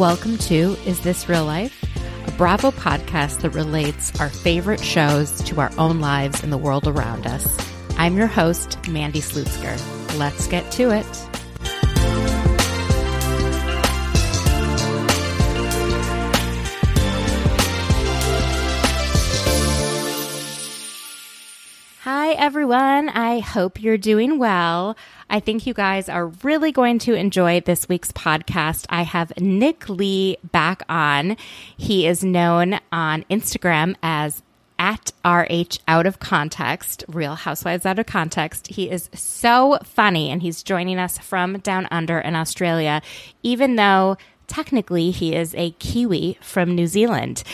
Welcome to Is This Real Life? A Bravo podcast that relates our favorite shows to our own lives and the world around us. I'm your host, Mandy Slutzker. Let's get to it. Everyone. I hope you're doing well. I think you guys are really going to enjoy this week's podcast. I have Nick Lee back on. He is known on Instagram as at RH out of context, Real Housewives out of context. He is so funny and he's joining us from down under in Australia, even though technically he is a Kiwi from New Zealand.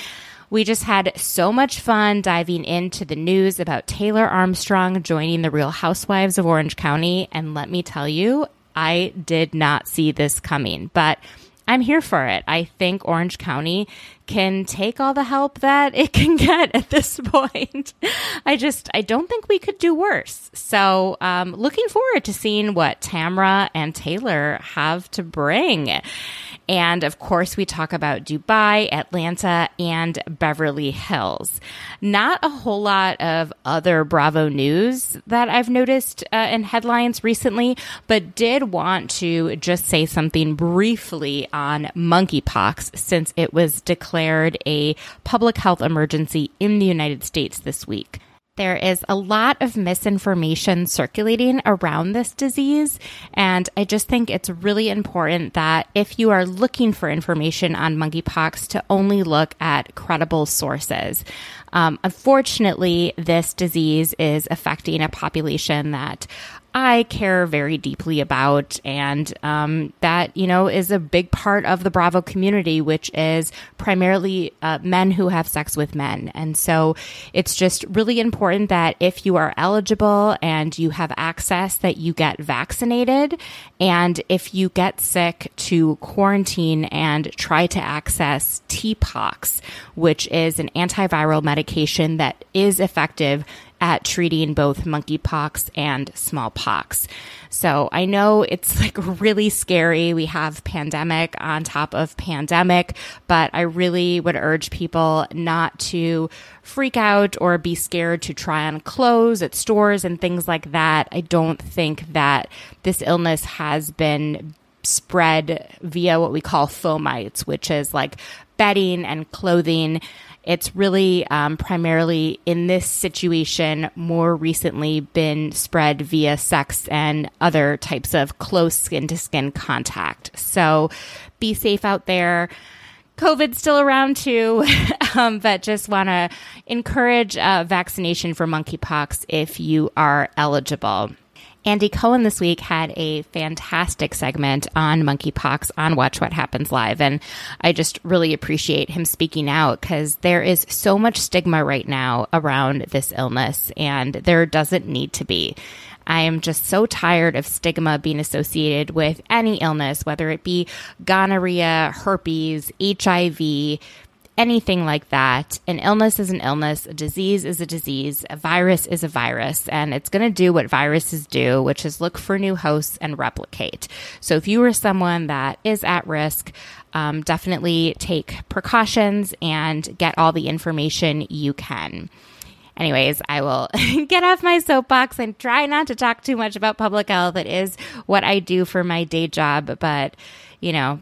We just had so much fun diving into the news about Taylor Armstrong joining the Real Housewives of Orange County. And let me tell you, I did not see this coming, but I'm here for it. I think Orange County can take all the help that it can get at this point. I just, I don't think we could do worse. So, um, looking forward to seeing what Tamra and Taylor have to bring. And of course, we talk about Dubai, Atlanta, and Beverly Hills. Not a whole lot of other Bravo news that I've noticed uh, in headlines recently, but did want to just say something briefly on monkeypox since it was declared a public health emergency in the United States this week. There is a lot of misinformation circulating around this disease. And I just think it's really important that if you are looking for information on monkeypox, to only look at credible sources. Um, unfortunately, this disease is affecting a population that I care very deeply about, and um, that you know is a big part of the Bravo community, which is primarily uh, men who have sex with men. And so, it's just really important that if you are eligible and you have access, that you get vaccinated, and if you get sick, to quarantine and try to access TPOXX, which is an antiviral medication that is effective at treating both monkeypox and smallpox. So I know it's like really scary. We have pandemic on top of pandemic, but I really would urge people not to freak out or be scared to try on clothes at stores and things like that. I don't think that this illness has been spread via what we call fomites, which is like bedding and clothing. It's really um, primarily in this situation more recently been spread via sex and other types of close skin to skin contact. So be safe out there. COVID's still around too, um, but just want to encourage uh, vaccination for monkeypox if you are eligible. Andy Cohen this week had a fantastic segment on monkeypox on Watch What Happens Live. And I just really appreciate him speaking out because there is so much stigma right now around this illness, and there doesn't need to be. I am just so tired of stigma being associated with any illness, whether it be gonorrhea, herpes, HIV, anything like that. An illness is an illness, a disease is a disease, a virus is a virus, and it's going to do what viruses do, which is look for new hosts and replicate. So if you are someone that is at risk, um, definitely take precautions and get all the information you can. Anyways, I will get off my soapbox and try not to talk too much about public health. It is what I do for my day job, but you know,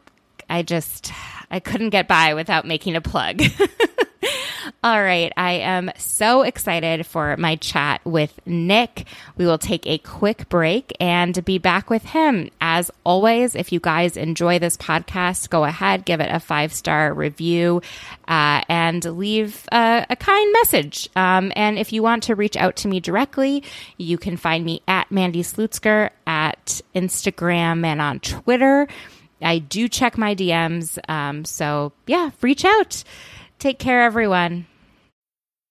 I just I couldn't get by without making a plug. All right. I am so excited for my chat with Nick. We will take a quick break and be back with him. As always, if you guys enjoy this podcast, go ahead, give it a five star review, uh, and leave a, a kind message. Um, and if you want to reach out to me directly, you can find me at Mandy Slutzker at Instagram and on Twitter. I do check my DMs. Um, so, yeah, reach out. Take care, everyone.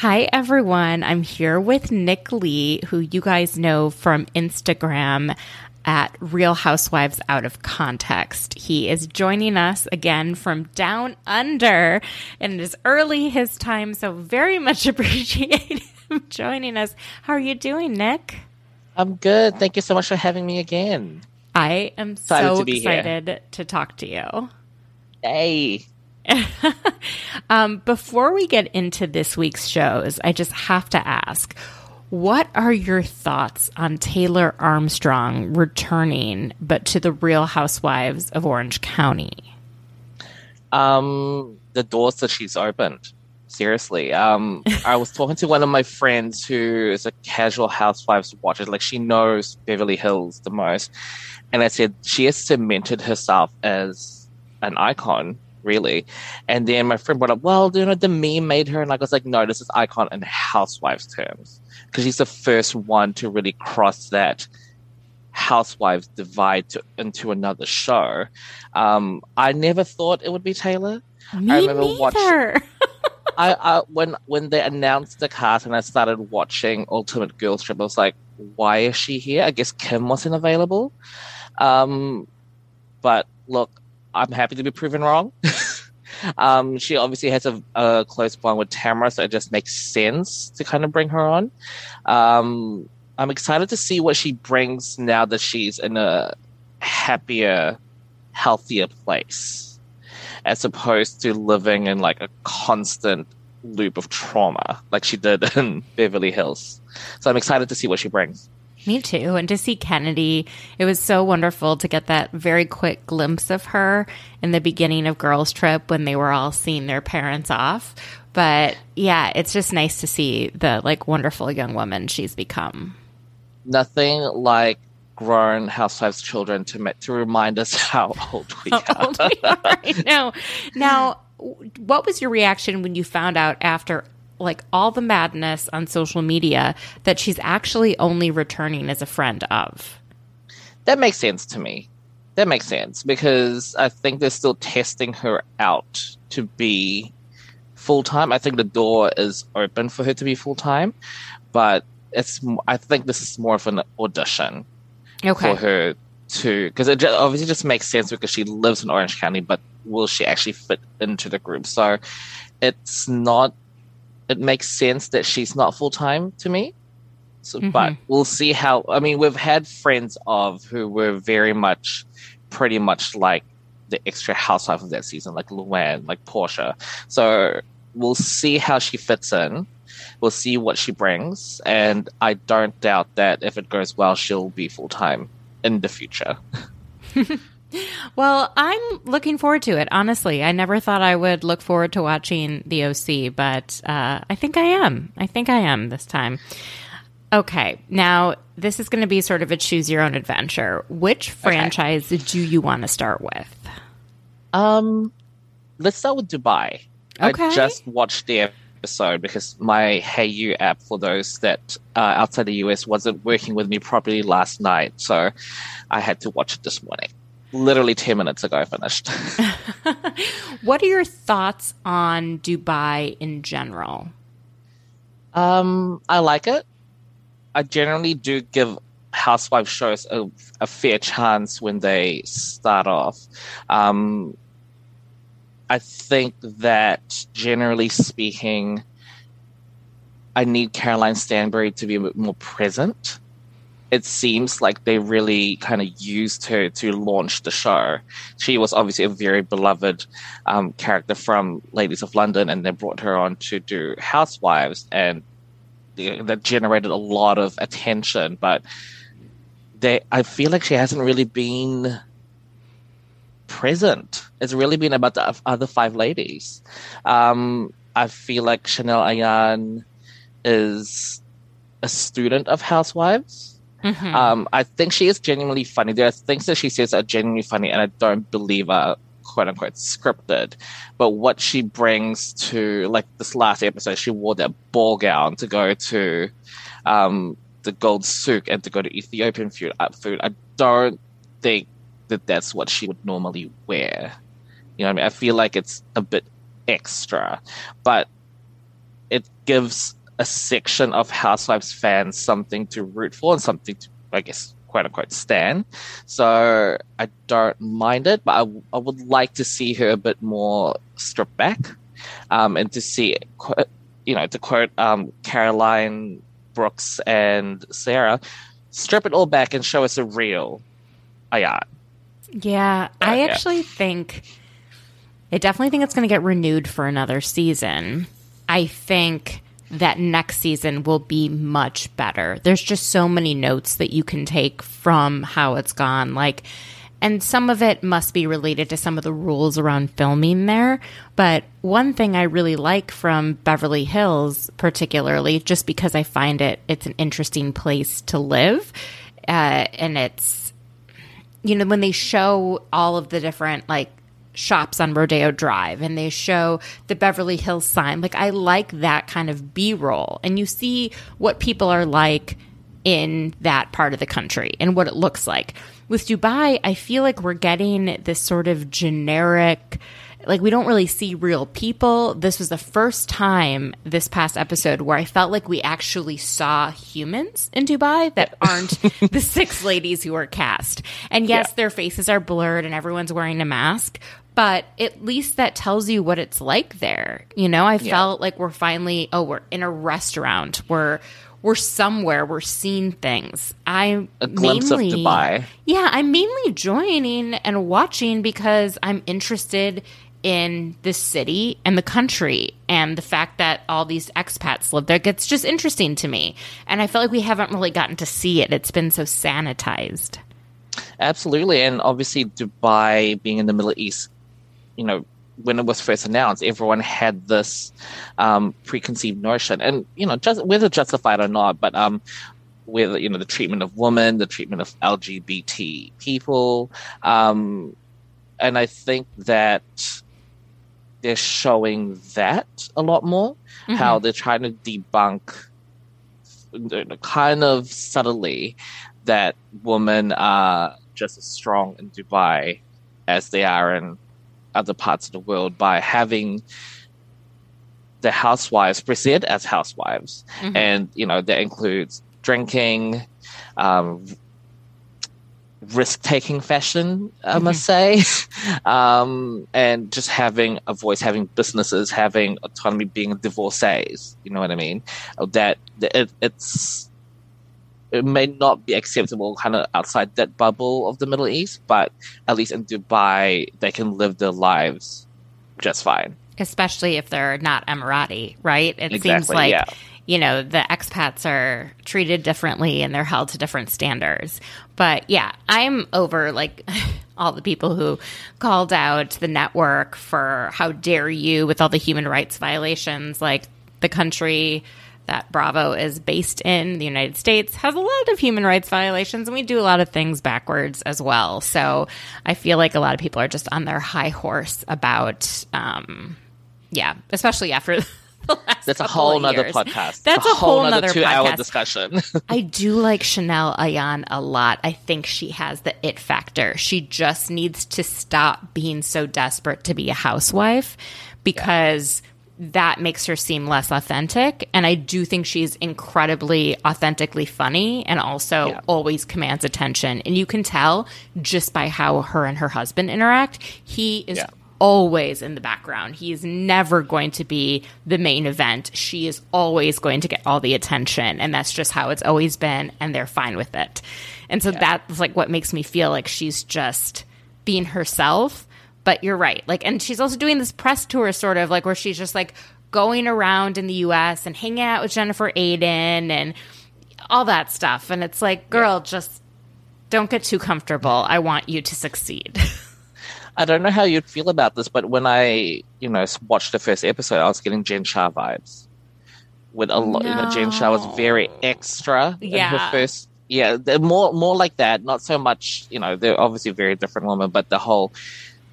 Hi, everyone. I'm here with Nick Lee, who you guys know from Instagram at Real Housewives Out of Context. He is joining us again from down under, and it is early his time, so very much appreciate him joining us. How are you doing, Nick? I'm good. Thank you so much for having me again. I am excited so to excited here. to talk to you. Hey. um, before we get into this week's shows, I just have to ask what are your thoughts on Taylor Armstrong returning, but to the Real Housewives of Orange County? Um, the doors that she's opened. Seriously, um, I was talking to one of my friends who is a casual Housewives watcher. Like she knows Beverly Hills the most, and I said she has cemented herself as an icon really. And then my friend brought up, well, you know, the meme made her, and I was like, no, this is icon in housewives terms because she's the first one to really cross that housewives divide to, into another show. Um, I never thought it would be Taylor. Me I remember neither. watching. I, I when when they announced the cast and I started watching Ultimate Girls Trip, I was like, why is she here? I guess Kim wasn't available. Um, but look, I'm happy to be proven wrong. um, she obviously has a, a, close bond with Tamara, so it just makes sense to kind of bring her on. Um, I'm excited to see what she brings now that she's in a happier, healthier place, as opposed to living in like a constant loop of trauma like she did in Beverly Hills. So I'm excited to see what she brings. Me too. And to see Kennedy, it was so wonderful to get that very quick glimpse of her in the beginning of Girls Trip when they were all seeing their parents off. But yeah, it's just nice to see the like wonderful young woman she's become. Nothing like grown housewives children to to remind us how old we how are. Old we are. I know. Now, what was your reaction when you found out after like all the madness on social media that she's actually only returning as a friend of. That makes sense to me. That makes sense because I think they're still testing her out to be full time. I think the door is open for her to be full time, but it's. I think this is more of an audition okay. for her to because it just, obviously just makes sense because she lives in Orange County, but will she actually fit into the group? So it's not it makes sense that she's not full time to me. So, mm-hmm. But we'll see how. I mean, we've had friends of who were very much, pretty much like the extra housewife of that season, like Luann, like Portia. So we'll see how she fits in. We'll see what she brings, and I don't doubt that if it goes well, she'll be full time in the future. Well, I'm looking forward to it. Honestly, I never thought I would look forward to watching the OC, but uh, I think I am. I think I am this time. Okay, now this is going to be sort of a choose your own adventure. Which franchise okay. do you want to start with? Um, let's start with Dubai. Okay. I just watched the episode because my Hayu app for those that uh, outside the US wasn't working with me properly last night, so I had to watch it this morning literally 10 minutes ago I finished. what are your thoughts on Dubai in general? Um, I like it. I generally do give housewife shows a, a fair chance when they start off. Um, I think that generally speaking, I need Caroline Stanbury to be a bit more present it seems like they really kind of used her to launch the show. She was obviously a very beloved um, character from Ladies of London, and they brought her on to do Housewives, and that generated a lot of attention. But they, I feel like she hasn't really been present. It's really been about the other five ladies. Um, I feel like Chanel Ayan is a student of Housewives. Mhm. Um, I think she is genuinely funny. There are things that she says are genuinely funny, and I don't believe are quote unquote scripted. But what she brings to, like this last episode, she wore that ball gown to go to um, the Gold Souk and to go to Ethiopian food. Uh, food. I don't think that that's what she would normally wear. You know I mean? I feel like it's a bit extra, but it gives a section of Housewives fans something to root for and something to, I guess, quote unquote, stand. So I don't mind it, but I, I would like to see her a bit more stripped back um, and to see, you know, to quote um, Caroline Brooks and Sarah, strip it all back and show us a real Ayan. Yeah, I yeah. actually think I definitely think it's going to get renewed for another season. I think that next season will be much better. There's just so many notes that you can take from how it's gone like and some of it must be related to some of the rules around filming there. But one thing I really like from Beverly Hills, particularly, just because I find it, it's an interesting place to live. Uh, and it's, you know, when they show all of the different, like, shops on Rodeo Drive and they show the Beverly Hills sign, like, I like that kind of B roll. And you see what people are like in that part of the country and what it looks like. With Dubai, I feel like we're getting this sort of generic, like we don't really see real people. This was the first time this past episode where I felt like we actually saw humans in Dubai that aren't the six ladies who are cast. And yes, Yeah. their faces are blurred and everyone's wearing a mask. But at least that tells you what it's like there. You know, I felt like we're finally, oh, we're in a restaurant. We're we're somewhere. We're seeing things. I A glimpse of Dubai. Yeah, I'm mainly joining and watching because I'm interested in the city and the country and the fact that all these expats live there gets just interesting to me. And I feel like we haven't really gotten to see it. It's been so sanitized. Absolutely, and obviously Dubai being in the Middle East, you know, when it was first announced, everyone had this um, preconceived notion, and you know, just whether justified or not, but um, whether you know the treatment of women, the treatment of LGBT people, um, and I think that they're showing that a lot more. How they're trying to debunk, kind of subtly, that women are just as strong in Dubai as they are in other parts of the world by having the housewives present as housewives. Mhm. And, you know, that includes drinking, um, risk taking fashion, I must say, um, and just having a voice, having businesses, having autonomy, being divorcees. You know what I mean? That, that it, it's it may not be acceptable kind of outside that bubble of the Middle East, but at least in Dubai, they can live their lives just fine. Especially if they're not Emirati, right? It seems like, yeah. you know, the expats are treated differently and they're held to different standards. But yeah, I'm over like all the people who called out the network for how dare you with all the human rights violations. Like the country that Bravo is based in, the United States, has a lot of human rights violations, and we do a lot of things backwards as well. So I feel like a lot of people are just on their high horse about, um, yeah, especially after. The last That's a whole nother years. podcast. That's It's a whole nother nother two-hour discussion. I do like Chanel Ayan a lot. I think she has the it factor. She just needs to stop being so desperate to be a housewife because that makes her seem less authentic. And I do think she's incredibly authentically funny and also Yeah. always commands attention. And you can tell just by how her and her husband interact. He is Yeah. Always in the background. He is never going to be the main event. She is always going to get all the attention. And that's just how it's always been. And they're fine with it. And so that's like what makes me feel like she's just being herself. But you're right. Like, and she's also doing this press tour sort of like where she's just like going around in the US and hanging out with Jennifer Aydin and all that stuff. And it's like, girl, just don't get too comfortable. I want you to succeed. I don't know how you'd feel about this, but when I, you know, watched the first episode, I was getting Jen Shah vibes. With a lot, you know, Jen Shah was very extra Yeah. in her first. Yeah, more more like that. Not so much, you know. They're obviously very different women, but the whole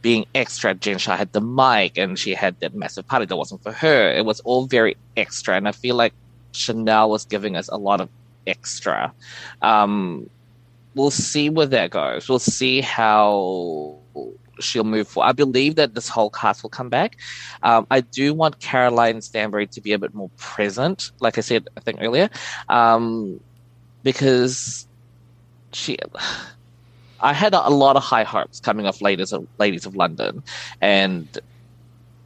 being extra. Jen Shah had the mic, and she had that massive party that wasn't for her. It was all very extra, and I feel like Chanel was giving us a lot of extra. Um, we'll see where that goes. We'll see how she'll move forward. I believe that this whole cast will come back. Um, I do want Caroline Stanbury to be a bit more present, like I said, I think earlier, um, because she. I had a, a lot of high hopes coming off Ladies of, Ladies of London, and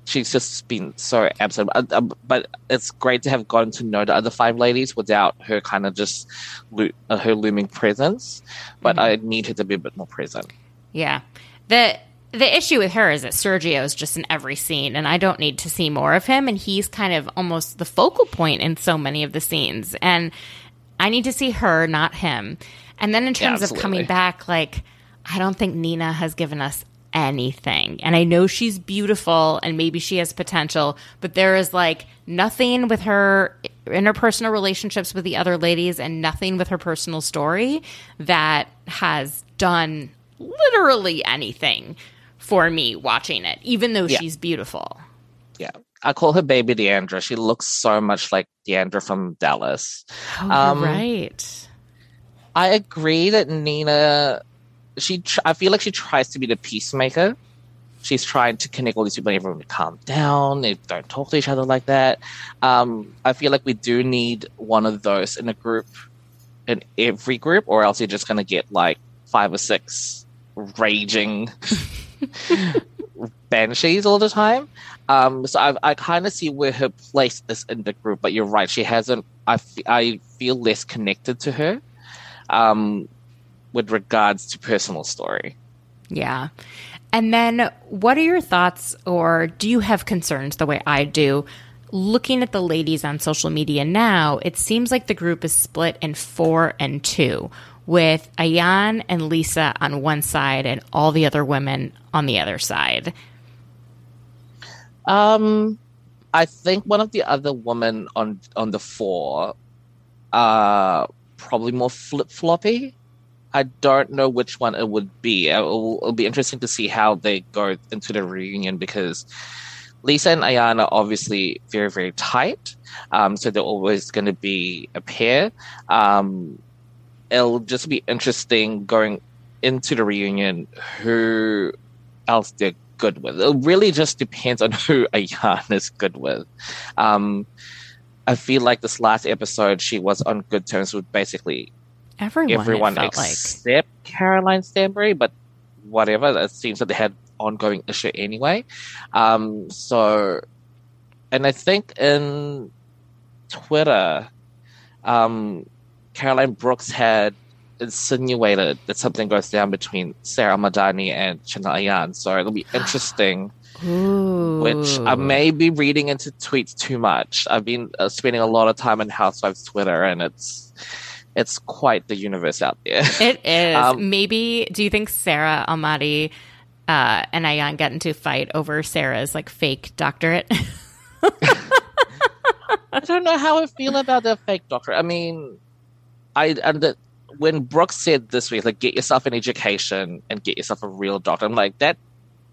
she's just been so absent. Uh, uh, But it's great to have gotten to know the other five ladies without her kind of just lo- uh, her looming presence. But I need her to be a bit more present. Yeah. The the issue with her is that Sergio is just in every scene and I don't need to see more of him and he's kind of almost the focal point in so many of the scenes and I need to see her, not him. And then in Yeah, terms of coming back like I don't think Nina has given us anything. And I know she's beautiful and maybe she has potential, but there is like nothing with her interpersonal relationships with the other ladies and nothing with her personal story that has done literally anything for me watching it, even though Yeah. she's beautiful. Yeah. I call her baby D'Andra. She looks so much like D'Andra from Dallas. Oh, Um, right. I agree that Nina, she, tr- I feel like she tries to be the peacemaker. She's trying to connect all these people and everyone to calm down. They don't talk to each other like that. Um, I feel like we do need one of those in a group, in every group, or else you're just going to get like five or six raging banshees all the time. Um, so I, I kind of see where her place is in the group, but you're right. She hasn't. I, f- I feel less connected to her um, with regards to personal story. Yeah. And then what are your thoughts or do you have concerns the way I do? Looking at the ladies on social media now, it seems like the group is split in four and two, with Ayan and Lisa on one side and all the other women on the other side. Um, I think one of the other women on on the four are probably more flip floppy. I don't know which one it would be. It'll, it'll be interesting to see how they go into the reunion because Lisa and Ayana are obviously very very tight. Um, so they're always going to be a pair. Um, it'll just be interesting going into the reunion who else they're good with. It really just depends on who Ayan is good with. Um, I feel like this last episode, she was on good terms with basically Everyone, everyone felt like. except Caroline Stanbury, but whatever. It seems that they had ongoing issue anyway. Um, so, and I think in Twitter, um, Caroline Brooks had insinuated that something goes down between Sarah Madani and Chanel Ayan. So it'll be interesting. Ooh. Which I may be reading into tweets too much. I've been uh, spending a lot of time on Housewives Twitter, and it's it's quite the universe out there. It is. Um, Maybe, do you think Sarah Almadani uh, and Ayan get into a fight over Sarah's like fake doctorate? I don't know how I feel about the fake doctor. I mean, I and the, when Brooke said this week, like, get yourself an education and get yourself a real doctor. I'm like, that.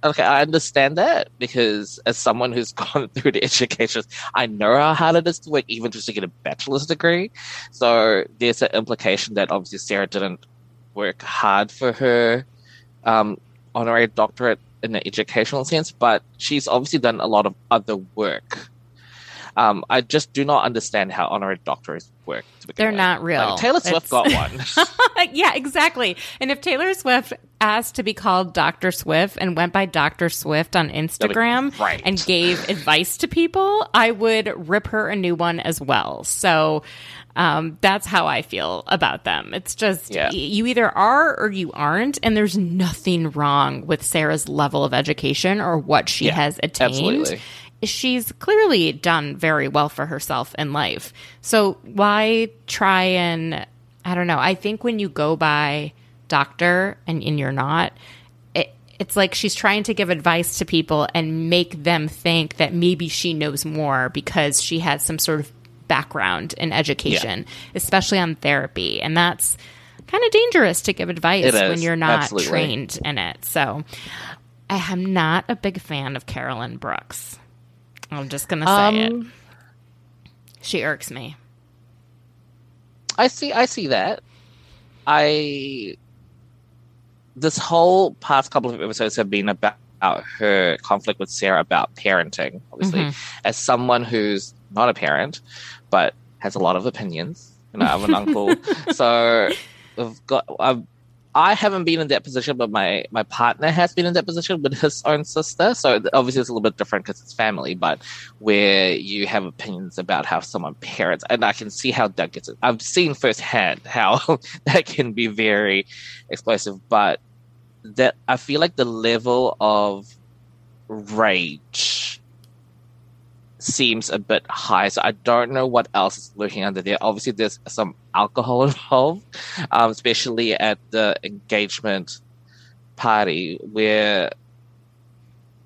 Okay, I understand that because as someone who's gone through the education, I know how hard it is to work, even just to get a bachelor's degree. So there's an implication that obviously Sarah didn't work hard for her um, honorary doctorate in an educational sense, but she's obviously done a lot of other work. Um, I just do not understand how honorary doctorates work. They're not real. Like, Taylor Swift It's- got one. yeah, exactly. And if Taylor Swift asked to be called Dr. Swift and went by Dr. Swift on Instagram right. and gave advice to people, I would rip her a new one as well. So um, that's how I feel about them. It's just Yeah. you either are or you aren't, and there's nothing wrong with Sarah's level of education or what she Yeah, has attained absolutely. She's clearly done very well for herself in life. So why try and I don't know. I think when you go by doctor and, and you're not, it, it's like she's trying to give advice to people and make them think that maybe she knows more because she has some sort of background in education, especially on therapy. And that's kind of dangerous to give advice when you're not absolutely. trained in it. So I am not a big fan of Carolyn Brooks. I'm just going to say it. Um, She irks me. I see. I see that. I this whole past couple of episodes have been about her conflict with Sarah about parenting. Obviously, Mm-hmm. as someone who's not a parent but has a lot of opinions, you know, I have an uncle, so I've got. I've, I haven't been in that position, but my my partner has been in that position with his own sister. So obviously, it's a little bit different because it's family, but where you have opinions about how someone parents, and I can see how that gets. I've seen firsthand how that can be very explosive, but that I feel like the level of rage seems a bit high. So I don't know what else is lurking under there. Obviously, there's some alcohol involved, um, especially at the engagement party where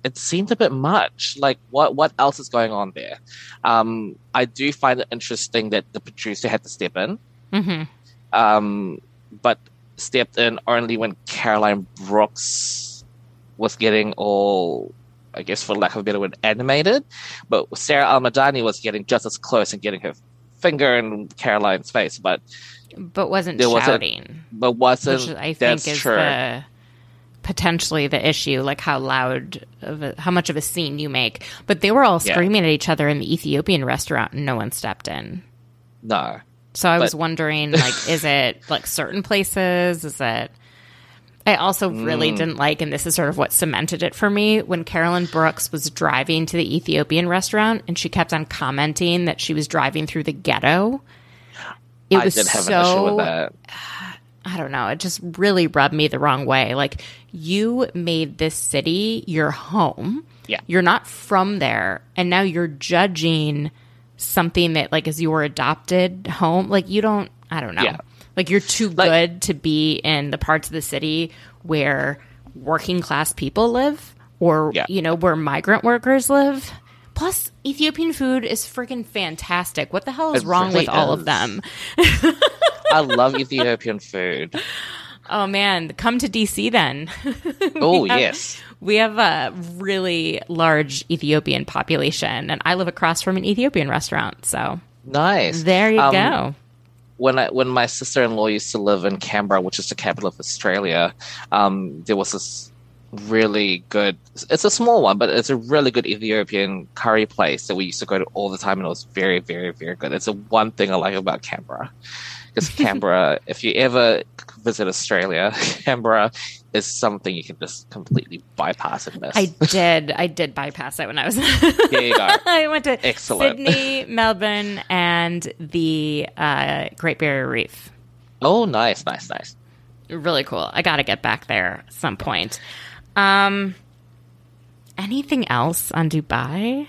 it seemed a bit much. Like what what else is going on there? Um, I do find it interesting that the producer had to step in, hmm um, but stepped in only when Caroline Brooks was getting all, I guess, for lack of a better word, animated. But Sarah Almadani was getting just as close and getting her finger in Caroline's face, but But wasn't There was a- shouting. but wasn't. which I think is true. the potentially the issue, like how loud of a, how much of a scene you make. But they were all Yeah. screaming at each other in the Ethiopian restaurant, and no one stepped in. no. So I was wondering, like, is it like certain places? Is it? I also really Mm. didn't like, and this is sort of what cemented it for me, when Carolyn Brooks was driving to the Ethiopian restaurant, and she kept on commenting that she was driving through the ghetto. It I was so an issue with that. I don't know. It just really rubbed me the wrong way. Like, you made this city your home. Yeah. You're not from there. And now you're judging something that, like, is your adopted home. Like, you don't, I don't know. Yeah. Like, you're too Like- good to be in the parts of the city where working class people live or, Yeah. you know, where migrant workers live. Plus, Ethiopian food is freaking fantastic. What the hell is It wrong really with all of them? I love Ethiopian food. Oh man, come to DC then. Oh have- yes, we have a really large Ethiopian population, and I live across from an Ethiopian restaurant. So nice. there you Um, go. When I when my sister in law used to live in Canberra, which is the capital of Australia, um, there was this really good. It's a small one, but it's a really good Ethiopian curry place that we used to go to all the time, and it was very, very, very good. It's the one thing I like about Canberra. Because Canberra, if you ever visit Australia, Canberra is something you can just completely bypass and miss. I did. I did bypass it when I was. there you go. I went to Excellent. Sydney, Melbourne, and the uh, Great Barrier Reef. Oh, nice, nice, nice. Really cool. I got to get back there at some point. Um, anything else on Dubai?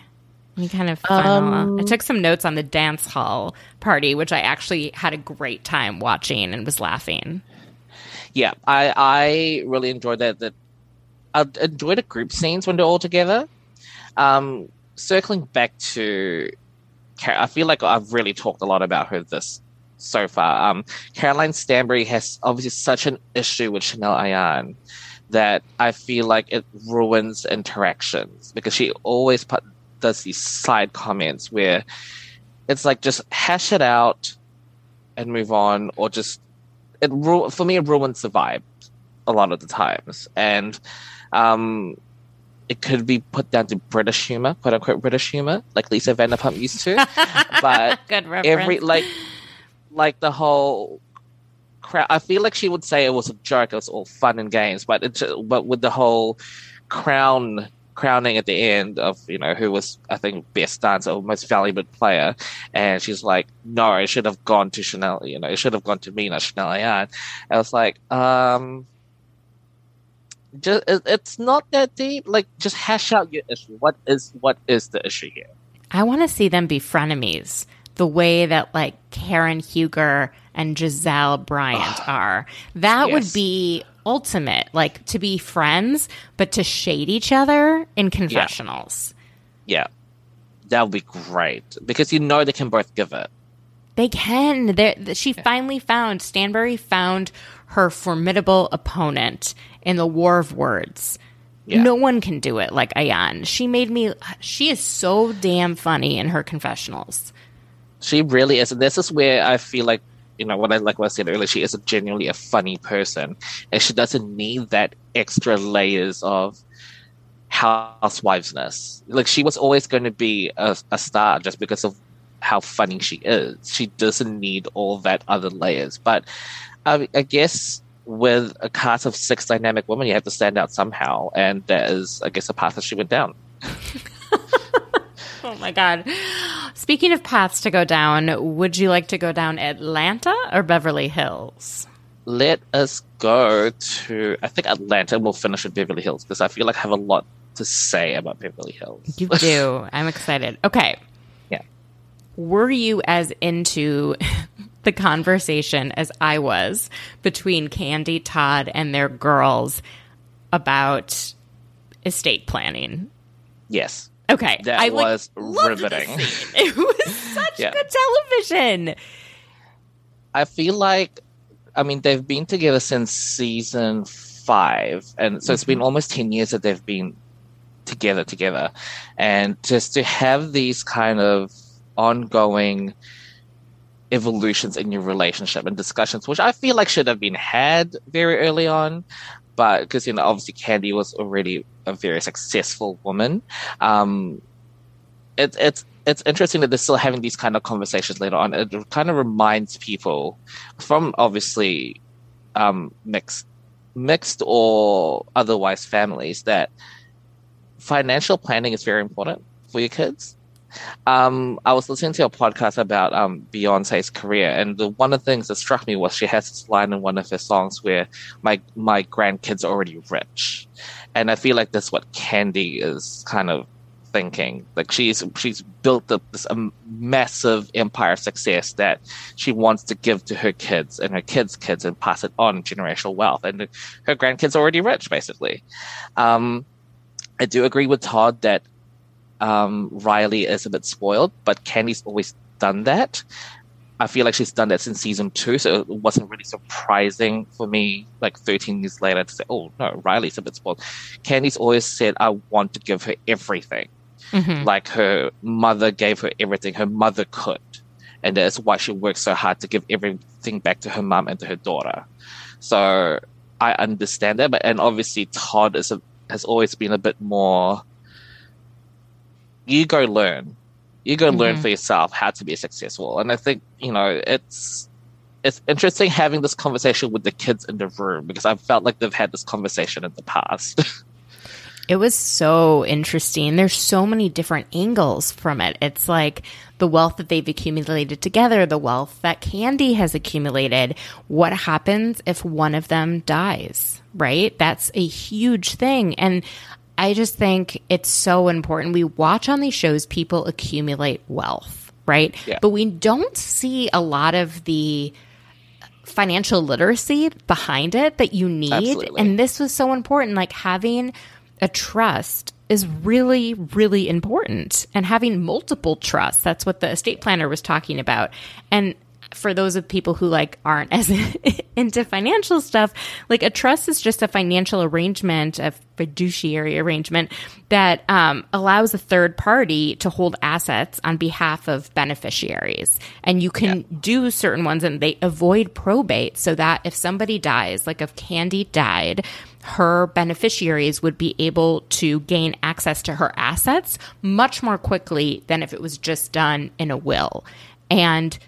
Any kind of final? Um, I took some notes on the dance hall party, which I actually had a great time watching and was laughing. Yeah, I I really enjoyed that. That I enjoyed the group scenes when they're all together. Um, circling back to, I feel like I've really talked a lot about her this so far. Um, Caroline Stanbury has obviously such an issue with Chanel Ayan that I feel like it ruins interactions because she always put, does these side comments where it's like just hash it out and move on, or just it ru- for me it ruins the vibe a lot of the times, and um, it could be put down to British humor, quote unquote British humor, like Lisa Vanderpump used to. but Good reference. every like, like the whole crowd. I feel like she would say it was a joke. It was all fun and games, but it, but with the whole crown crowning at the end of you know who was I think best dancer or most valuable player, and she's like, no, it should have gone to Chanel. You know, it should have gone to me, not Chanel Ayan. I was like, um. Just, it, it's not that deep. Like, just hash out your issue. What is what is the issue here? I want to see them be frenemies the way that like Karen Huger and Gizelle Bryant are. That would be ultimate, like to be friends, but to shade each other in confessionals. Yeah. That would be great because you know they can both give it. They can. They're, she finally found, Stanbury found her formidable opponent in the War of Words. Yeah. No one can do it like Ayan. She made me, she is so damn funny in her confessionals. She really is. And this is where I feel like, you know, what I like what I said earlier, she is a genuinely a funny person. And she doesn't need that extra layers of housewiveness. Like she was always going to be a, a star just because of how funny she is. She doesn't need all that other layers. But I, I guess with a cast of six dynamic women, you have to stand out somehow, and that is, I guess, a path that she went down. oh my god! Speaking of paths to go down, would you like to go down Atlanta or Beverly Hills? Let us go to, I think Atlanta. We'll finish with Beverly Hills because I feel like I have a lot to say about Beverly Hills. You do. I'm excited. Okay. Yeah. Were you as into the conversation as I was between Kandi Todd, and their girls about estate planning? Yes. Okay. That I, was the riveting. It was such Yeah. good television. I feel like, I mean, they've been together since season five, and so it's been mm-hmm. almost ten years that they've been together together, and just to have these kind of ongoing evolutions in your relationship and discussions, which I feel like should have been had very early on, but because you know, obviously, Kandi was already a very successful woman. Um, it's it's it's interesting that they're still having these kind of conversations later on. It kind of reminds people from obviously um, mixed mixed or otherwise families that financial planning is very important for your kids. Um, I was listening to a podcast about um, Beyonce's career, and the, one of the things that struck me was she has this line in one of her songs where my my grandkids are already rich, and I feel like that's what Kandi is kind of thinking. Like she's she's built up this um, massive empire success that she wants to give to her kids and her kids' kids and pass it on generational wealth. And her grandkids are already rich, basically. Um, I do agree with Todd that um, Riley is a bit spoiled, but Kandi's always done that. I feel like she's done that since season two, so it wasn't really surprising for me, like 13 years later, to say, oh, no, Riley's a bit spoiled. Kandi's always said, I want to give her everything. Mhm. Like her mother gave her everything her mother could. And that's why she works so hard to give everything back to her mom and to her daughter. So I understand that, but and obviously Todd is a, has always been a bit more. You go learn, you go learn Mhm. for yourself how to be successful, and I think you know it's it's interesting having this conversation with the kids in the room because I felt like they've had this conversation in the past. It was so interesting. There's so many different angles from it. It's like the wealth that they've accumulated together, the wealth that Kandi has accumulated. What happens if one of them dies, right? That's a huge thing. And I just think it's so important. We watch on these shows people accumulate wealth, right? Yeah. But we don't see a lot of the financial literacy behind it that you need. Absolutely. And this was so important. Like having a trust is really, really important. And having multiple trusts, that's what the estate planner was talking about. And for those of people who like aren't as into financial stuff, like a trust is just a financial arrangement, a fiduciary arrangement that um, allows a third party to hold assets on behalf of beneficiaries. And you can do certain ones and they avoid probate so that if somebody dies, like if Kandi died, her beneficiaries would be able to gain access to her assets much more quickly than if it was just done in a will. And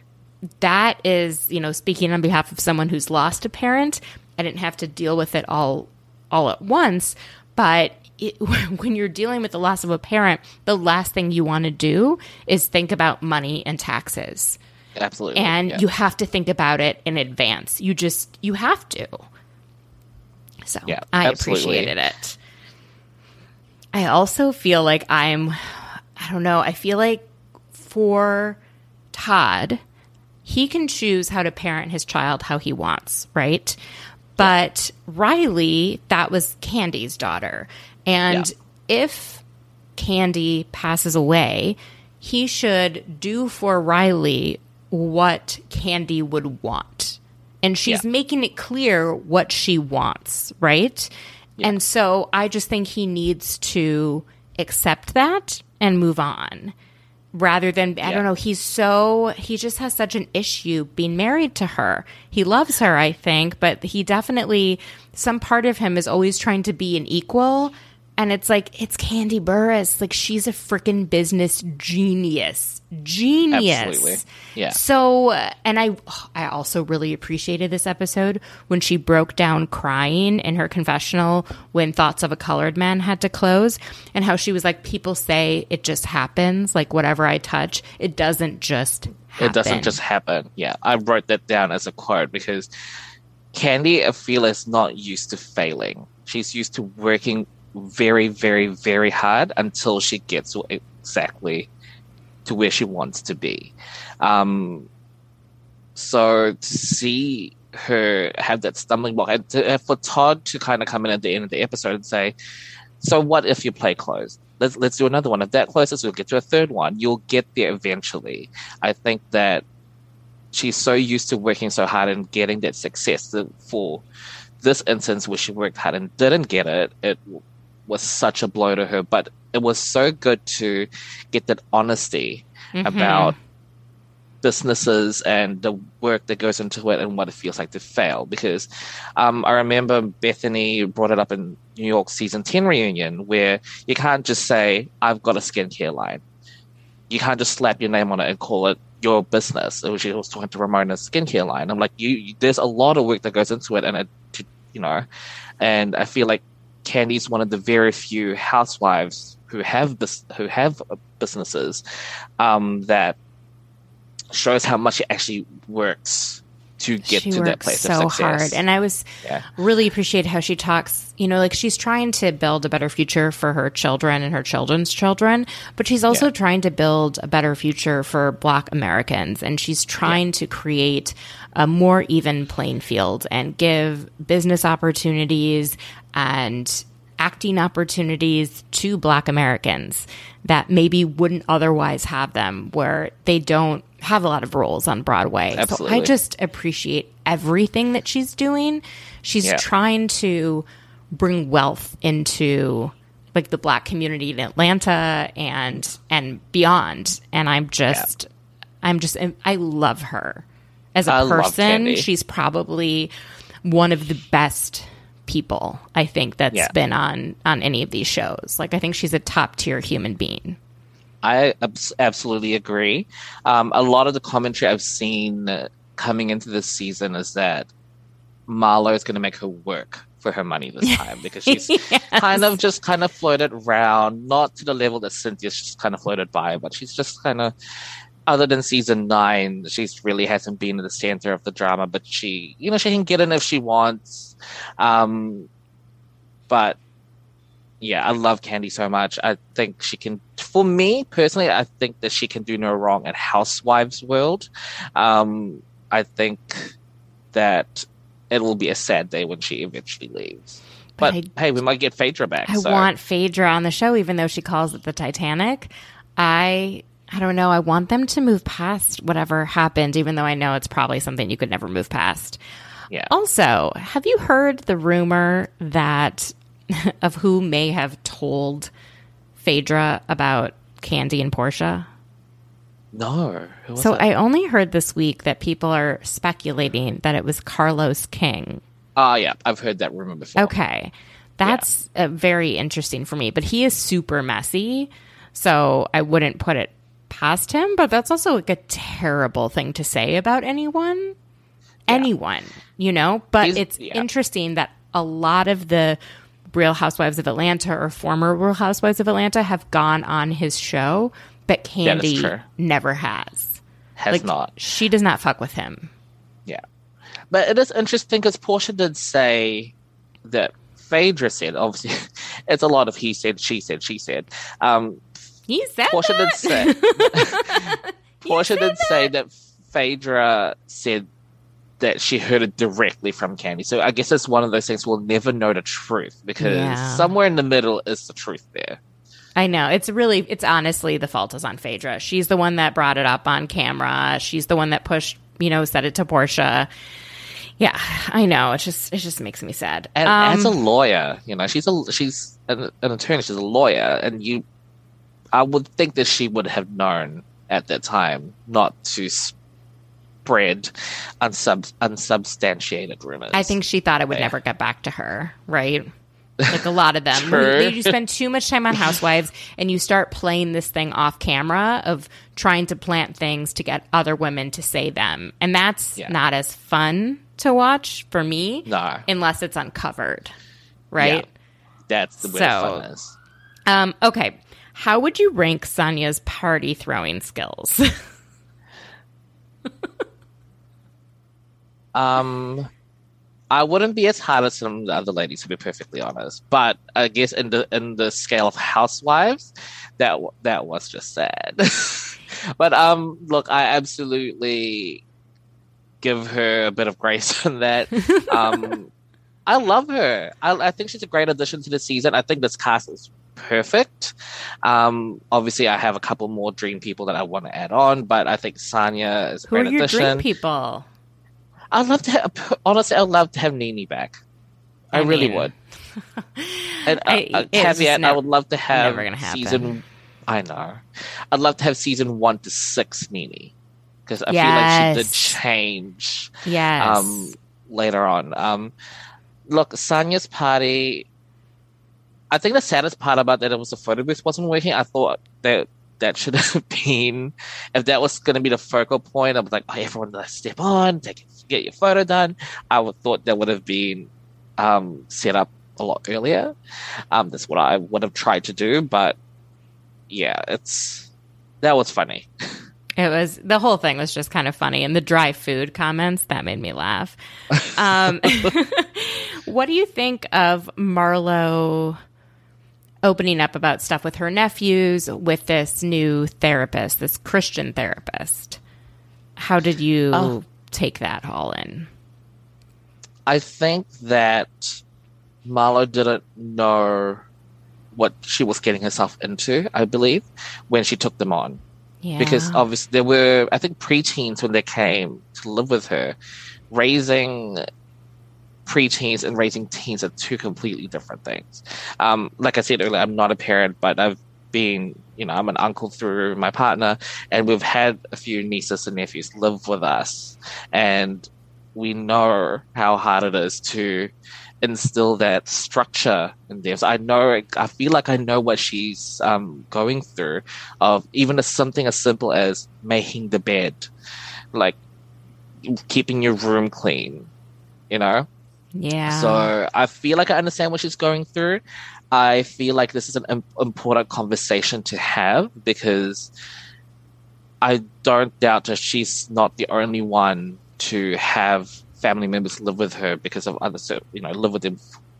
that is, you know, speaking on behalf of someone who's lost a parent, I didn't have to deal with it all all at once, but it, when you're dealing with the loss of a parent, the last thing you want to do is think about money and taxes. Absolutely, And yeah. you have to think about it in advance. You just you have to. So Yeah, I absolutely. appreciated it. I also feel like I'm I don't know, I feel like for Todd, he can choose how to parent his child how he wants, right? But Riley, that was Kandi's daughter. And Yeah. if Kandi passes away, he should do for Riley what Kandi would want. And she's Yeah. making it clear what she wants, right? And so I just think he needs to accept that and move on rather than I Yeah. don't know, he's so he just has such an issue being married to her. He loves her, I think, but he definitely some part of him is always trying to be an equal and it's like it's Kandi Burruss, like she's a freaking business genius. Genius. Absolutely. Yeah. So, uh, and I, I also really appreciated this episode when she broke down crying in her confessional when Thoughts of a Colored Man had to close, and how she was like, "People say it just happens. Like whatever I touch, it doesn't just. Happen. It doesn't just happen. Yeah, I wrote that down as a quote because Kandi, I feel, is not used to failing. She's used to working very, very, very hard until she gets exactly to where she wants to be. Um, so to see her have that stumbling block, and to, uh, for Todd to kind of come in at the end of the episode and say, "So what if you play close? Let's let's do another one. If that closes, we'll get to a third one. You'll get there eventually." I think that she's so used to working so hard and getting that success that for this instance where she worked hard and didn't get it, it was such a blow to her. But it was so good to get that honesty about businesses and the work that goes into it and what it feels like to fail. Because um, I remember Bethany brought it up in New York season 10 reunion where you can't just say, I've got a skincare line. You can't just slap your name on it and call it your business. It was, she was talking to Ramona's skincare line. I'm like, you, you- there's a lot of work that goes into it, and it, you know, and I feel like Kandi's one of the very few housewives who have this, who have businesses um, that shows how much it actually works to get she to that place so of success. hard and i was Yeah. really appreciate how she talks you know like she's trying to build a better future for her children and her children's children but she's also Yeah. trying to build a better future for black americans and she's trying to create a more even playing field and give business opportunities and acting opportunities to black americans that maybe wouldn't otherwise have them where they don't have a lot of roles on broadway so i just appreciate everything that she's doing. She's Yeah. trying to bring wealth into like the black community in Atlanta and and beyond. And I'm just I'm just I love her as a I person. She's probably one of the best people I think that's Yeah. been on on any of these shows. Like I think she's a top tier human being. I abs- absolutely agree. Um, a lot of the commentary I've seen coming into this season is that Marlo is going to make her work for her money this time because she's kind of just kind of floated around, not to the level that Cynthia's just kind of floated by, but she's just kind of, other than season nine, she's really hasn't been in the center of the drama, but she, you know, she can get in if she wants. Um, but yeah, I love Kandi so much. I think she can. For me personally, I think that she can do no wrong at Housewives World. Um, I think that it will be a sad day when she eventually leaves. But, I- hey, we might get Phaedra back. I so. want Phaedra on the show, even though she calls it the Titanic. I I don't know. I want them to move past whatever happened, even though I know it's probably something you could never move past. Yeah. Also, have you heard the rumor that of who may have told Phaedra about Kandi and Porsha? No. Who was So it? I only heard this week that people are speculating that it was Carlos King. Ah, yeah, I've heard that rumor before. Okay. That's uh, very interesting for me, but he is super messy. So I wouldn't put it past him, but that's also like a terrible thing to say about anyone. Anyone, you know? But He's- it's interesting that a lot of the Real Housewives of Atlanta or former Real Housewives of Atlanta have gone on his show, but Kandi never has. Has Like, not. she does not fuck with him. Yeah. But it is interesting because Porsha did say that Phaedra said, obviously, it's a lot of he said, she said, she said. Um, He said Porsha did say, Porsha did say that Phaedra said that she heard it directly from Kandi. So I guess it's one of those things we'll never know the truth because Yeah. somewhere in the middle is the truth there. I know. It's really, it's honestly the fault is on Phaedra. She's the one that brought it up on camera. She's the one that pushed, you know, said it to Porsha. Yeah, I know. It just, it just makes me sad. And Um, as a lawyer, you know, she's a she's an, an attorney. She's a lawyer, and you, I would think that she would have known at that time not to spread unsub, unsubstantiated rumors. I think she thought it would Yeah. never get back to her, right? Like a lot of them. You, you spend too much time on Housewives and you start playing this thing off camera of trying to plant things to get other women to say them. And that's Yeah. not as fun to watch for me no, unless it's uncovered, right? that's the way So- fun is. Um, okay. How would you rank Sanya's party throwing skills? Um, I wouldn't be as hard as some of the other ladies, to be perfectly honest. But I guess in the in the scale of housewives, that that was just sad. but um, look, I absolutely give her a bit of grace on that. Um, I love her. I, I think she's a great addition to the season. I think this cast is perfect. Um, obviously, I have a couple more dream people that I want to add on, but I think Sanya is a Who are great your addition. dream people? I'd love to have, honestly, I'd love to have Nene back. I, I really mean, would. And I- a, a it's caveat, ne- I would love to have season. I know. I'd love to have season one to six Nene because I feel like she did change Yes. um, later on. Um, look, Sanya's party. I think the saddest part about that it was the photo booth wasn't working. I thought that that should have been if that was going to be the focal point. I was like, oh, everyone, let's step on, take get your photo done. I would thought that would have been um, set up a lot earlier. Um, that's what I would have tried to do, but yeah, it's that was funny. It was the whole thing was just kind of funny, and the dry food comments that made me laugh. Um, what do you think of Marlo opening up about stuff with her nephews with this new therapist, this Christian therapist? How did you Oh. Take that all in? I think that Marlo didn't know what she was getting herself into, I believe, when she took them on. Yeah, Because obviously there were, I think, preteens when they came to live with her. Raising preteens and raising teens are two completely different things. Um, like I said earlier, I'm not a parent, but I've been, you know, I'm an uncle through my partner, and we've had a few nieces and nephews live with us. And we know how hard it is to instill that structure in them. So I know, I feel like I know what she's um, going through of even as something as simple as making the bed, like keeping your room clean, you know? yeah. So I feel like I understand what she's going through. I feel like this is an important conversation to have because I don't doubt that she's not the only one to have family members live with her because of other, you know, live with them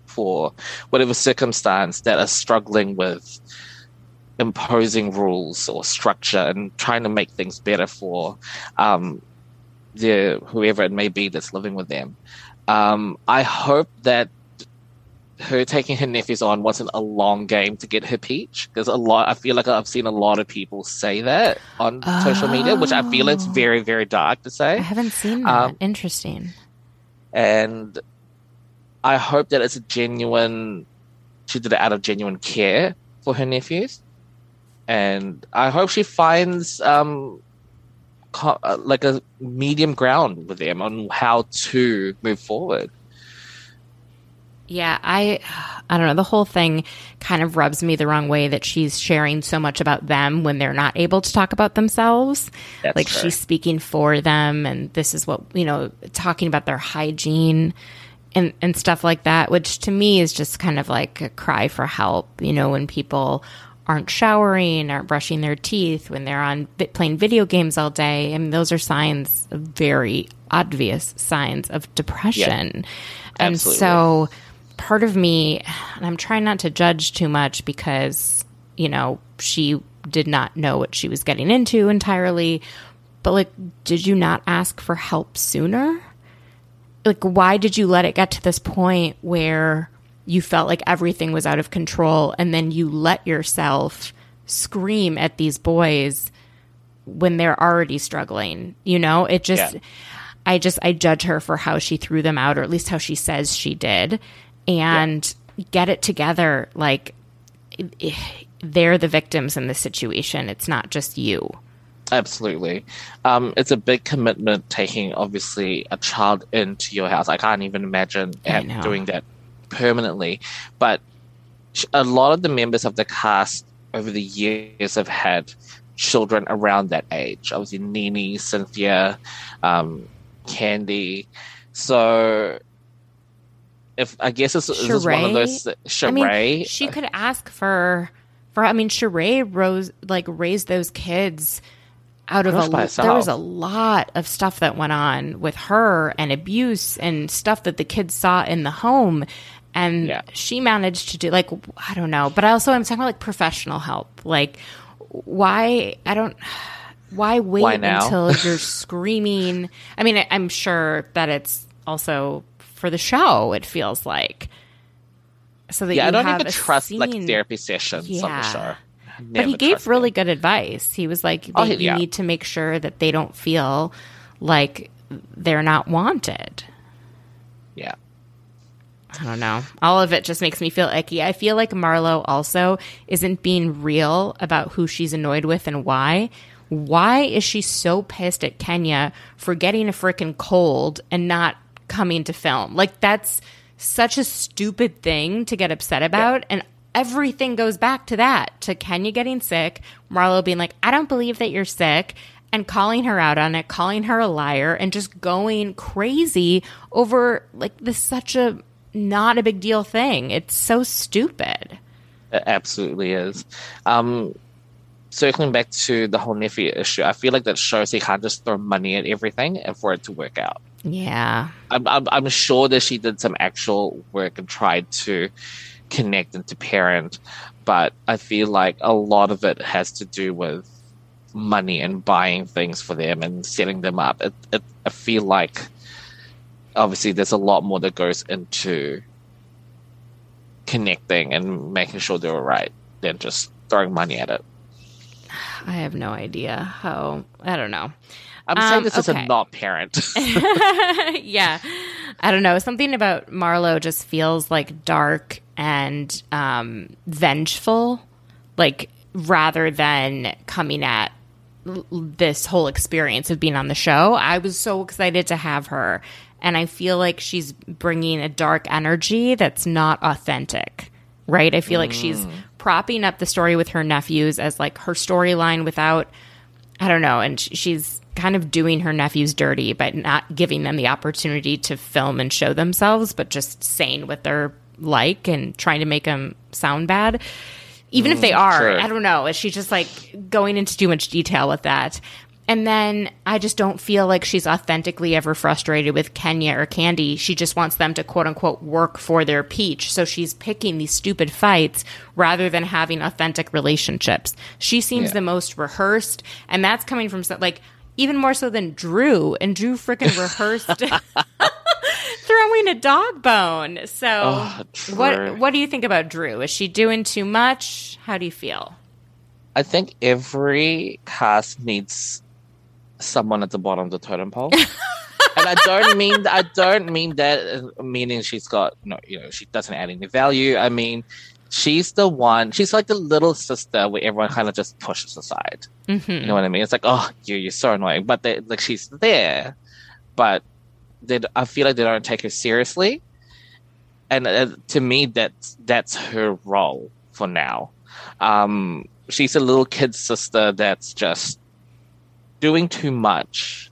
for whatever circumstance that are struggling with imposing rules or structure and trying to make things better for um, the whoever it may be that's living with them. Um, I hope that her taking her nephews on wasn't a long game to get her peach because a lot. I feel like I've seen a lot of people say that on social media, which I feel it's Oh. very, very dark to say. I haven't seen that. um, Interesting. and I hope that it's a genuine. She did it out of genuine care for her nephews, and I hope she finds um, co- uh, like a medium ground with them on how to move forward. Yeah, I I don't know. The whole thing kind of rubs me the wrong way that she's sharing so much about them when they're not able to talk about themselves. That's like she's speaking for them and this is what, you know, talking about their hygiene and and stuff like that, which to me is just kind of like a cry for help, you know, when people aren't showering, aren't brushing their teeth, when they're on playing video games all day. I mean, those are signs, of very obvious signs of depression. and Absolutely. so part of me, and I'm trying not to judge too much because, you know, she did not know what she was getting into entirely. But like, did you not ask for help sooner? like why did you let it get to this point where you felt like everything was out of control and then you let yourself scream at these boys when they're already struggling you know it just Yeah. i just i judge her for how she threw them out or at least how she says she did and get it together like they're the victims in this situation it's not just you Absolutely. Um, it's a big commitment taking, obviously, a child into your house. I can't even imagine I at- know. doing that permanently. But a lot of the members of the cast over the years have had children around that age. Obviously, Nene, Cynthia, um, Kandi. So, if I guess this, this is one of those. I Sheree. mean, she could ask for for. I mean, Sheree rose like raised those kids out of a. There was a lot of stuff that went on with her and abuse and stuff that the kids saw in the home, and Yeah. she managed to do like I don't know, but I also I'm talking about like professional help. Like, why I don't. Why wait Why until you're screaming? I mean, I, I'm sure that it's also for the show. It feels like so that yeah, you I don't have even a trust like therapy sessions on the Yeah. show. But he gave really them. good advice. He was like, Oh, yeah. you need to make sure that they don't feel like they're not wanted. Yeah. I don't know. All of it just makes me feel icky. I feel like Marlo also isn't being real about who she's annoyed with and why. Why is she so pissed at Kenya for getting a freaking cold and not coming to film? Like, that's such a stupid thing to get upset about. And everything goes back to that to Kenya getting sick, Marlo being like, I don't believe that you're sick, and calling her out on it, calling her a liar, and just going crazy over like this such a not a big deal thing. It's so stupid. It absolutely is. Um, circling back to the whole nephew issue, I feel like that shows he can't just throw money at everything and for it to work out. Yeah. I'm, I'm, I'm sure that she did some actual work and tried to connect and to parent, but I feel like a lot of it has to do with money and buying things for them and setting them up. It, it, I feel like obviously there's a lot more that goes into connecting and making sure they're all right than just throwing money at it. I have no idea how. I don't know. I'm Um, saying this as a not parent. yeah. I don't know. Something about Marlo just feels like dark and um, vengeful, like rather than coming at l- this whole experience of being on the show. I was so excited to have her. And I feel like she's bringing a dark energy that's not authentic, right? I feel like she's propping up the story with her nephews as like her storyline without I don't know. And sh- she's kind of doing her nephews dirty by not giving them the opportunity to film and show themselves, but just saying what they're like and trying to make them sound bad. Even if mm, they are, sure. I don't know. She's just like going into too much detail with that. And then I just don't feel like she's authentically ever frustrated with Kenya or Kandi. She just wants them to quote unquote work for their peach. So she's picking these stupid fights rather than having authentic relationships. She seems Yeah. the most rehearsed, and that's coming from like even more so than Drew. And Drew freaking rehearsed throwing a dog bone. So Oh, what what do you think about Drew? Is she doing too much? How do you feel? I think every cast needs someone at the bottom of the totem pole. and I don't mean I don't mean that uh, meaning she's got no, you know, she doesn't add any value. I mean, she's the one. She's like the little sister where everyone kind of just pushes aside. Mm-hmm. You know what I mean? It's like, oh, you, you're so annoying, but they like she's there, but they, I feel like they don't take her seriously. And uh, to me, that's that's her role for now. Um, she's a little kid sister that's just doing too much,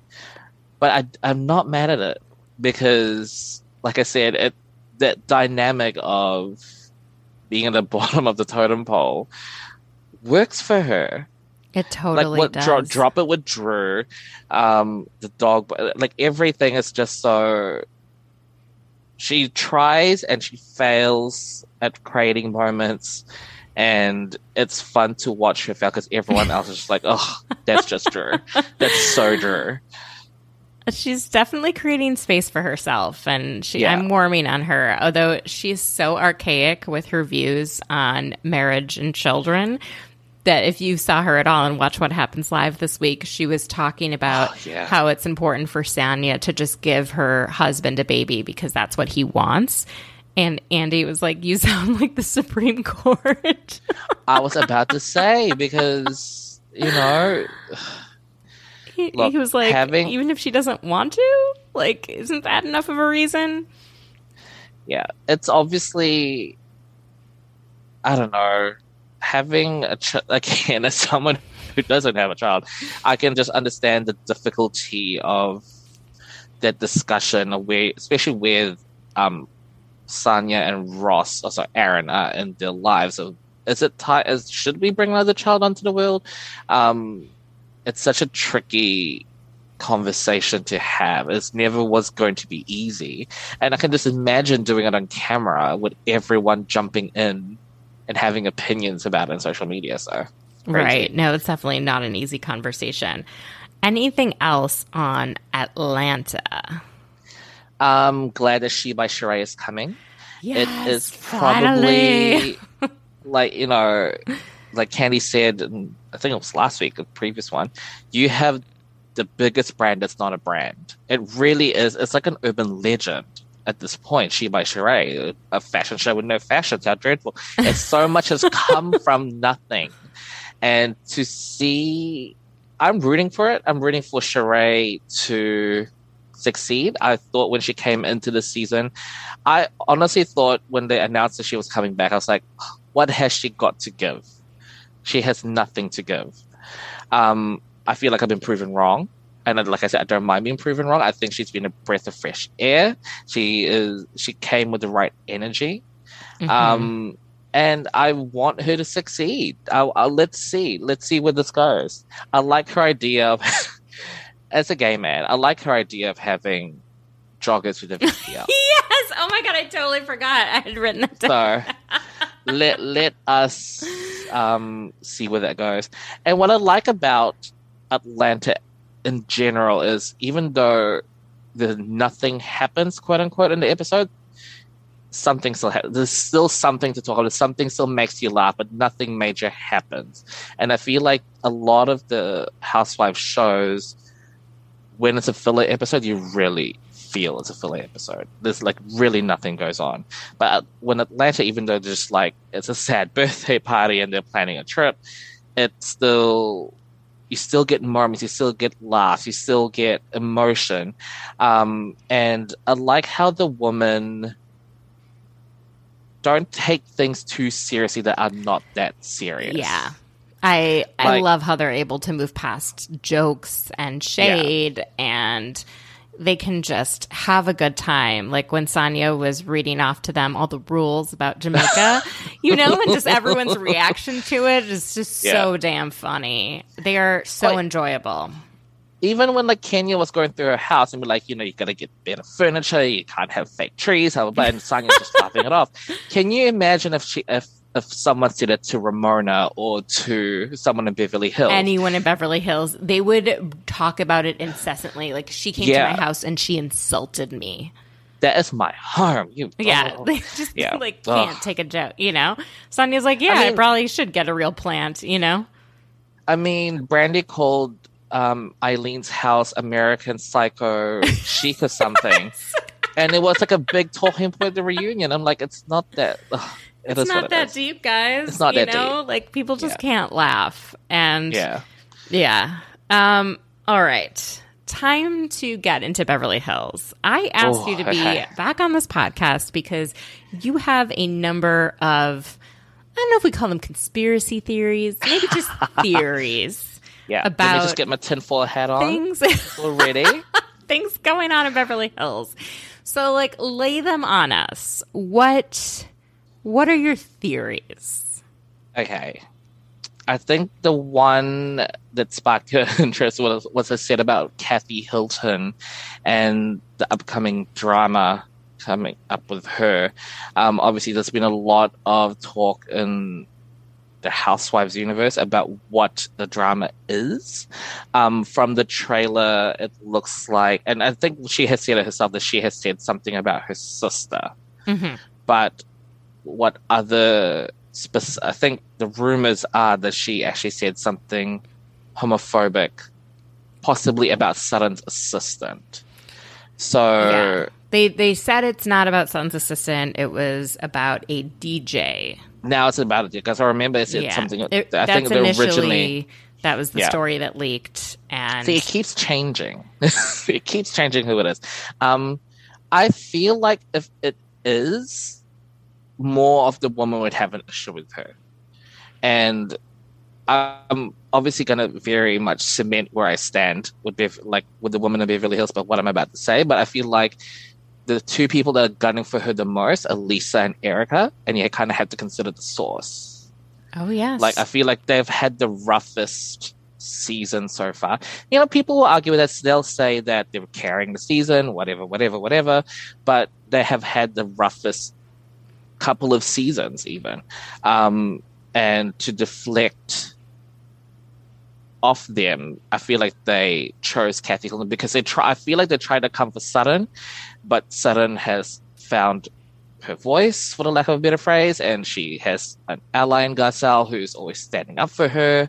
but I, I'm not mad at it because, like I said, it that dynamic of being at the bottom of the totem pole works for her It totally like what does. dro- drop it with Drew, um, the dog, like everything is just so. She tries and she fails at creating moments, and it's fun to watch her fail because everyone else is just like, "Oh, that's just Drew. That's so Drew." She's definitely creating space for herself, and she, Yeah. I'm warming on her. Although she's so archaic with her views on marriage and children that if you saw her at all and watch what happens live this week, she was talking about Oh, yeah. how it's important for Sanya to just give her husband a baby because that's what he wants. And Andy was like, "You sound like the Supreme Court." I was about to say because you know he, Look, he was like, having- "Even if she doesn't want to, like, isn't that enough of a reason?" yeah, it's obviously I don't know having a ch- again as someone who doesn't have a child, I can just understand the difficulty of that discussion where, especially with um Sanya and Ross, or sorry, Aaron, are in their lives. Of is it time? Is should we bring another child onto the world? Um, it's such a tricky conversation to have. It never was going to be easy, and I can just imagine doing it on camera with everyone jumping in and having opinions about it on social media. So, crazy. Right. No, it's definitely not an easy conversation. Anything else on Atlanta? I'm glad that She by Sheree is coming. Yes, it is probably like you know like Kandi said and i think it was last week the previous one you have the biggest brand that's not a brand. It really is it's like an urban legend at this point. She by Sheree, a fashion show with no fashions how dreadful. And so much has come from nothing. And to see i'm rooting for it. I'm rooting for Sheree to succeed. I thought when she came into the season I honestly thought when they announced that she was coming back, I was like, what has she got to give? She has nothing to give. Um, I feel like I've been proven wrong. And like I said, I don't mind being proven wrong. I think she's been a breath of fresh air. She is. She came with the right energy, Mhm. um, and I want her to succeed. I, I, let's see. Let's see where this goes. I like her idea of, as a gay man, I like her idea of having joggers with a VPL. yes. Oh my god, I totally forgot. I had written that down. So let let us um, see where that goes. And what I like about Atlanta in general is even though the nothing happens, quote unquote, in the episode, something still happens. There's still something to talk about. Something still makes you laugh, but nothing major happens. And I feel like a lot of the Housewives shows, when it's a filler episode, you really feel it's a filler episode. There's like really nothing goes on. But uh, when Atlanta, even though just like it's a sad birthday party and they're planning a trip, it's still you still get moments, you still get laughs, you still get emotion, um, and I like how the woman don't take things too seriously that are not that serious. Yeah. I I Like- love how they're able to move past jokes and shade and they can just have a good time. Like when Sanya was reading off to them all the rules about Jamaica, you know, and just everyone's reaction to it is just so damn funny. They are so Like- enjoyable. even when like Kenya was going through her house and be like, you know, you gotta get better furniture, you can't have fake trees, blah blah blah, and Sanya's just laughing it off. Can you imagine if she if if someone said it to Ramona or to someone in Beverly Hills? Anyone in Beverly Hills, they would talk about it incessantly. Like she came Yeah. to my house and she insulted me. that is my harm. You Yeah, oh. they just Yeah. like can't Ugh. take a joke, you know. Sanya's like, yeah, I, mean- probably should get a real plant, you know. I mean, Brandi called um, Eileen's house American Psycho chic or something. And it was like a big talking point at the reunion. I'm like, it's not that. ugh, it It's not that is. deep, guys. It's not you that know? Like people just Yeah. can't laugh, and Yeah. yeah. Um. All right. Time to get into Beverly Hills. I asked Oh, you to be okay. back on this podcast because you have a number of I don't know if we call them conspiracy theories, maybe just theories Yeah. about Let me just get my tinfoil hat on things already. things going on in Beverly Hills. So like lay them on us. What what are your theories? Okay. I think the one that sparked her interest was was I said about Kathy Hilton and the upcoming drama coming up with her. Um, obviously, there's been a lot of talk in the Housewives universe about what the drama is. Um, from the trailer, it looks like, and I think she has said it herself that she has said something about her sister. Mhm. But what other spec- I think the rumors are that she actually said something homophobic, possibly about Sutton's assistant. So Yeah. They they said it's not about Sun's assistant. It was about a DJ. now it's about it because I remember it said yeah, something. It- I think originally. that was the Yeah. story that leaked, and See, it keeps changing. it keeps changing who it is. Um, I feel like if it is, more of the woman would have an issue with her, and I'm obviously going to very much cement where I stand with Bev- like with the woman of Beverly Hills, but what I'm about to say. But I feel like the two people that are gunning for her the most are Lisa and Erika, and you kind of have to consider the source. oh yes, Like I feel like they've had the roughest season so far. You know, people will argue with us. They'll say that they were carrying the season, whatever, whatever, whatever. But they have had the roughest couple of seasons, even. Um, and to deflect off them, I feel like they chose Kathy Hilton because they try. I feel like they tried to come for Sutton, but Sutton has found her voice, for the lack of a better phrase, and she has an ally in Garcelle who's always standing up for her.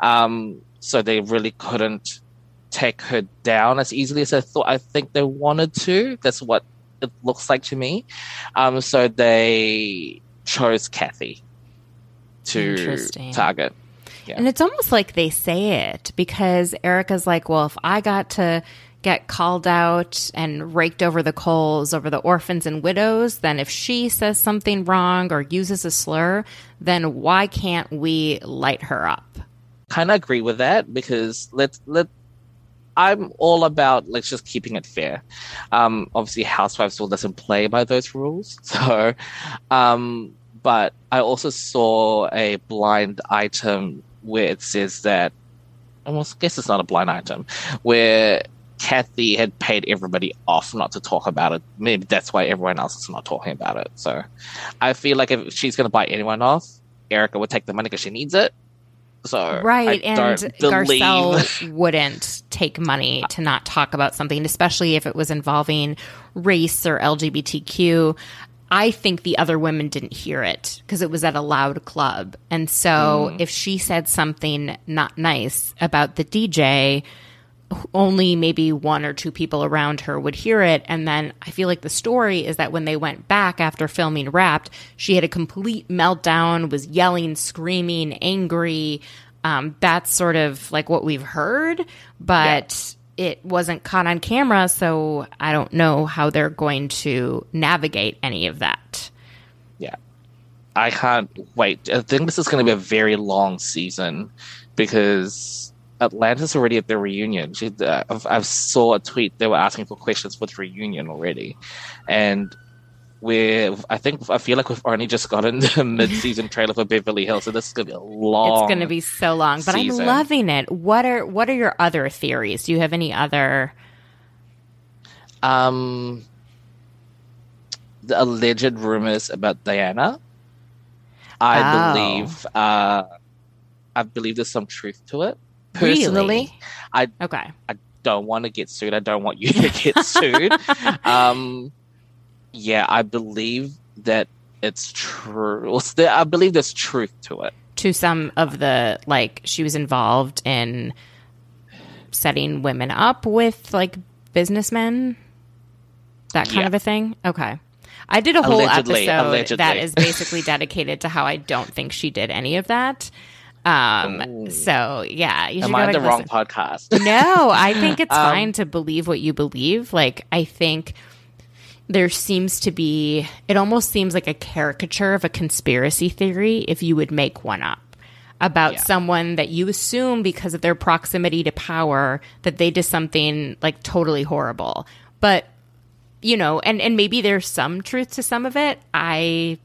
Um, so they really couldn't take her down as easily as I thought. I think they wanted to. That's what it looks like to me. Um, so they chose Kathy to target. And it's almost like they say it because Erika's like, well, if I got to get called out and raked over the coals over the orphans and widows, then if she says something wrong or uses a slur, then why can't we light her up? kind of agree with that because let's let I'm all about let's just keeping it fair. Um, obviously, Housewives still doesn't play by those rules, so. Um, but I also saw a blind item where it says that, I guess it's not a blind item, where Kathy had paid everybody off not to talk about it. Maybe that's why everyone else is not talking about it. So, I feel like if she's going to buy anyone off, Erika would take the money because she needs it. So Right. And believe- Garcelle wouldn't take money to not talk about something, especially if it was involving race or LGBTQ. I think the other women didn't hear it because it was at a loud club. And so Mm. if she said something not nice about the DJ, only maybe one or two people around her would hear it. And then I feel like the story is that when they went back after filming Wrapped, she had a complete meltdown, was yelling, screaming, angry. Um, that's sort of like what we've heard, but it wasn't caught on camera. So I don't know how they're going to navigate any of that. Yeah. I can't wait. I think this is going to be a very long season because Atlanta's already at the reunion. She, uh, I've, I've saw a tweet they were asking for questions for the reunion already, and we're. I think I feel like we've only just gotten the mid-season trailer for Beverly Hills, so this is going to be a long. It's going to be so long, but season. I'm loving it. What are what are your other theories? Do you have any other? um the alleged rumors about Diana. I Oh. believe. Uh, I believe there's some truth to it. Personally, Really? Okay. I don't want to get sued. I don't want you to get sued. um, yeah, I believe that it's true. I believe there's truth to it. to some of the like she was involved in setting women up with like businessmen that kind Yeah. of a thing okay i did a whole Allegedly, episode allegedly. that is basically dedicated to how i don't think she did any of that um Ooh. so yeah you should Am I on the and wrong podcast? No, I think it's Um, fine to believe what you believe. Like, I think there seems to be, it almost seems like a caricature of a conspiracy theory if you would make one up about Yeah. someone that you assume because of their proximity to power that they did something like totally horrible. But, you know, and, and maybe there's some truth to some of it. I,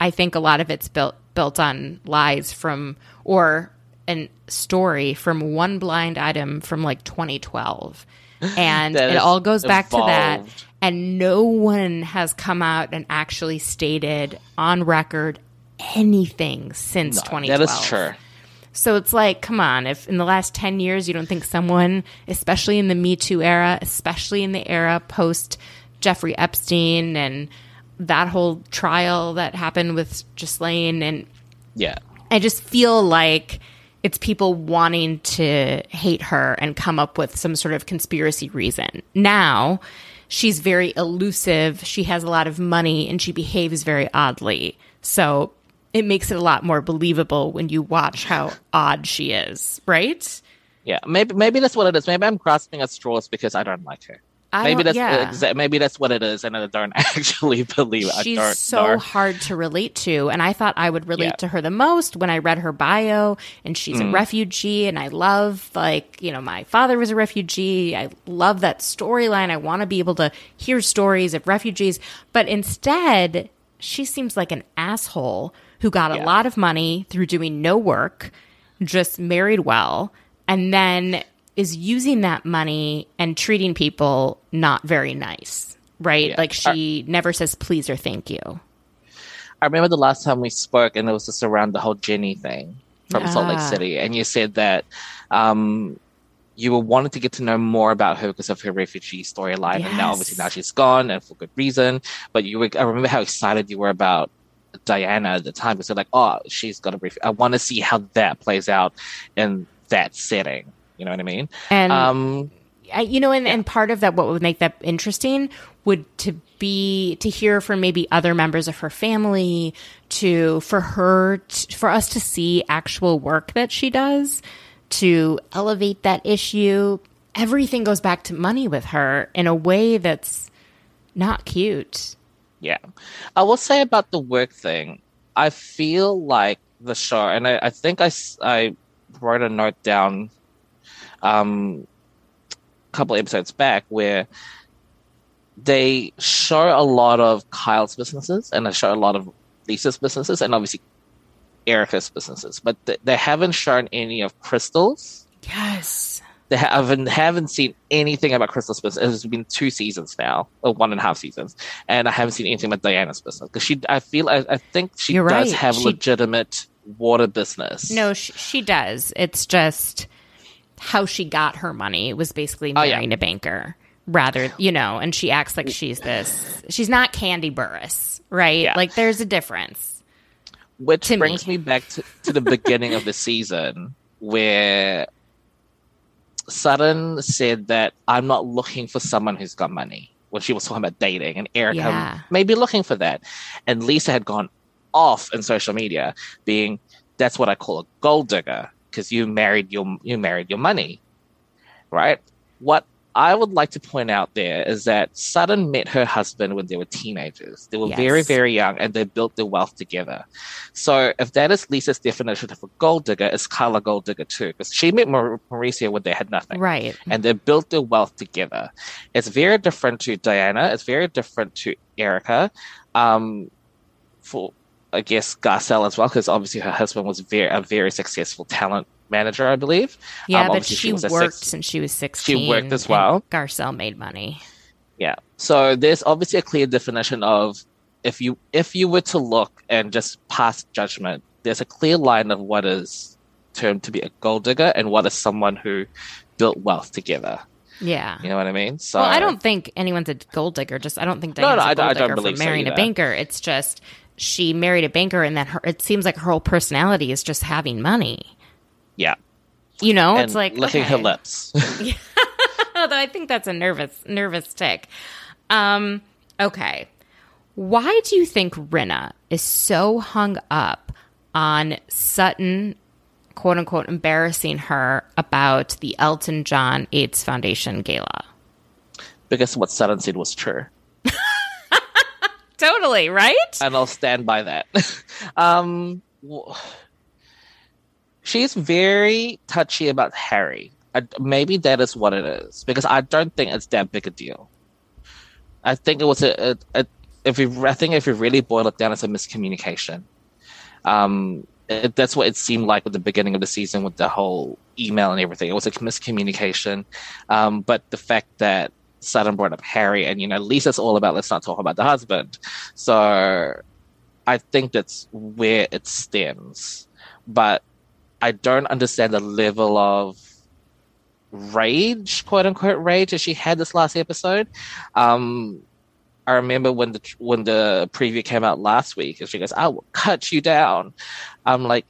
I think a lot of it's built, built on lies from, or a story from one blind item from like 2012 and it all goes back to that and no one has come out and actually stated on record anything since No, 2012. that is true. So it's like, come on, if in the last 10 years you don't think someone, especially in the Me Too era, especially in the era post Jeffrey Epstein and that whole trial that happened with Ghislaine, and Yeah. I just feel like it's people wanting to hate her and come up with some sort of conspiracy reason. Now, she's very elusive, she has a lot of money, and she behaves very oddly. So it makes it a lot more believable when you watch how odd she is, right? Yeah. Maybe maybe that's what it is. Maybe I'm grasping at straws because I don't like her. I maybe that's yeah. exa- maybe that's what it is, and I don't actually believe. it. She's I so hard to relate to. And I thought I would relate Yeah. to her the most when I read her bio and she's Mm. a refugee. And I love, like, you know, my father was a refugee. I love that storyline. I want to be able to hear stories of refugees. But instead, she seems like an asshole who got a lot of money through doing no work, just married well, and then is using that money and treating people not very nice. Right? Yeah. Like she never says please or thank you. I remember the last time we spoke, and it was just around the whole Jenny thing from Salt Lake Ah. City, and you said that um, you were wanting to get to know more about her because of her refugee storyline, and now obviously now she's gone, and for good reason. But you were, I remember how excited you were about Diana at the time because you're like, oh, she's got a brief. I want to see how that plays out in that setting. You know what I mean? And Um, I, you know, and, and part of that, what would make that interesting would to be to hear from maybe other members of her family, to for her, for us to see actual work that she does to elevate that issue. Everything goes back to money with her in a way that's not cute. Yeah. I will say about the work thing, I feel like the show, and I, I think I, I wrote a note down um, a couple episodes back where they show a lot of Kyle's businesses and they show a lot of Lisa's businesses and obviously Erika's businesses, but th- they haven't shown any of Crystal's. Yes. They haven't haven't seen anything about Crystal's business. It's been two seasons now, or one and a half seasons, and I haven't seen anything about Diana's business because she. I feel. I, I think she You're does right. have She- legitimate water business. No, she, she does. It's just how she got her money was basically Oh, yeah. marrying a banker rather, you know, and she acts like she's this. She's not Kandi Burruss, right? Yeah. Like there's a difference. which brings me. me back to, to the beginning of the season where Sutton said that I'm not looking for someone who's got money when she was talking about dating, and Erika Yeah. may be looking for that, and Lisa had gone off in social media, being that's what I call a gold digger because you married your you married your money, right? What I would like to point out there is that Sutton met her husband when they were teenagers. They were very, Yes. very young and they built their wealth together. So if that is Lisa's definition of a gold digger, is Carla gold digger too? Because she met Mauricio when they had nothing. Right. And they built their wealth together. It's very different to Diana. It's very different to Erika. Um, for I guess Garcelle as well, because obviously her husband was very a very successful talent manager, I believe. Yeah, Um, but she, was worked sex- since she was 16. She worked as well. Garcelle made money. Yeah. So there's obviously a clear definition of if you if you were to look and just pass judgment, there's a clear line of what is termed to be a gold digger and what is someone who built wealth together. Yeah. You know what I mean? So Well, I don't think anyone's a gold digger. Just I don't think No, Diana's no, a I gold don't- I don't digger for believe so marrying a banker. It's just she married a banker, and then her. It seems like her whole personality is just having money. Yeah. You know, and it's like licking her okay. lips. Although I think that's a nervous nervous tick. Um, okay. Why do you think Rinna is so hung up on Sutton, quote unquote, embarrassing her about the Elton John AIDS Foundation gala? because what Sutton said was true. Totally, right? and I'll stand by that. um, she's very touchy about Harry. I, maybe that is what it is because I don't think it's that big a deal. I think it was a, a, a if we I think if we really boil it down, it's a miscommunication. Um, it, that's what it seemed like at the beginning of the season with the whole email and everything. It was a miscommunication. Um, but the fact that Sutton brought up Harry and you know Lisa's all about let's not talk about the husband. So I think that's where it stems. But I don't understand the level of rage, quote unquote rage, that she had this last episode. Um, I remember when the when the preview came out last week, and she goes, "I will cut you down." I'm like,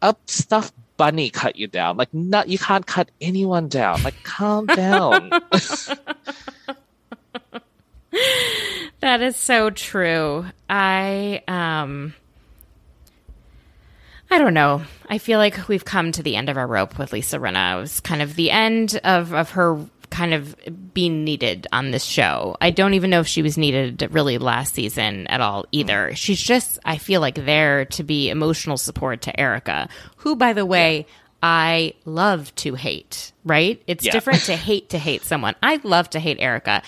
"Up stuff bunny cut you down. Like, not you can't cut anyone down. Like, calm down." that is so true. I um I don't know. I feel like we've come to the end of our rope with Lisa Rinna. It was kind of the end of, of her kind of being needed on this show. I don't even know if she was needed really last season at all either. Mm. She's just, I feel like, there to be emotional support to Erika, who, by the way, I love to hate, right? It's Yeah. different to hate to hate someone. I love to hate Erika.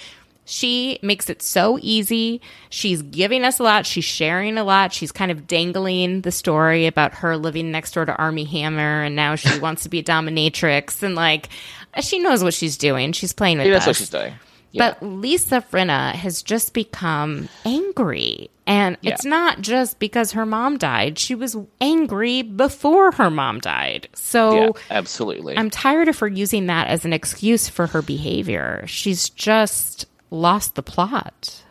She makes it so easy. She's giving us a lot. She's sharing a lot. She's kind of dangling the story about her living next door to Armie Hammer and now she wants to be a dominatrix and like Uh, she knows what she's doing. She's playing with Yeah, that's us. what she's doing. Yeah. But Lisa Rinna has just become angry. And Yeah. it's not just because her mom died. She was angry before her mom died. So yeah, absolutely. I'm tired of her using that as an excuse for her behavior. She's just lost the plot.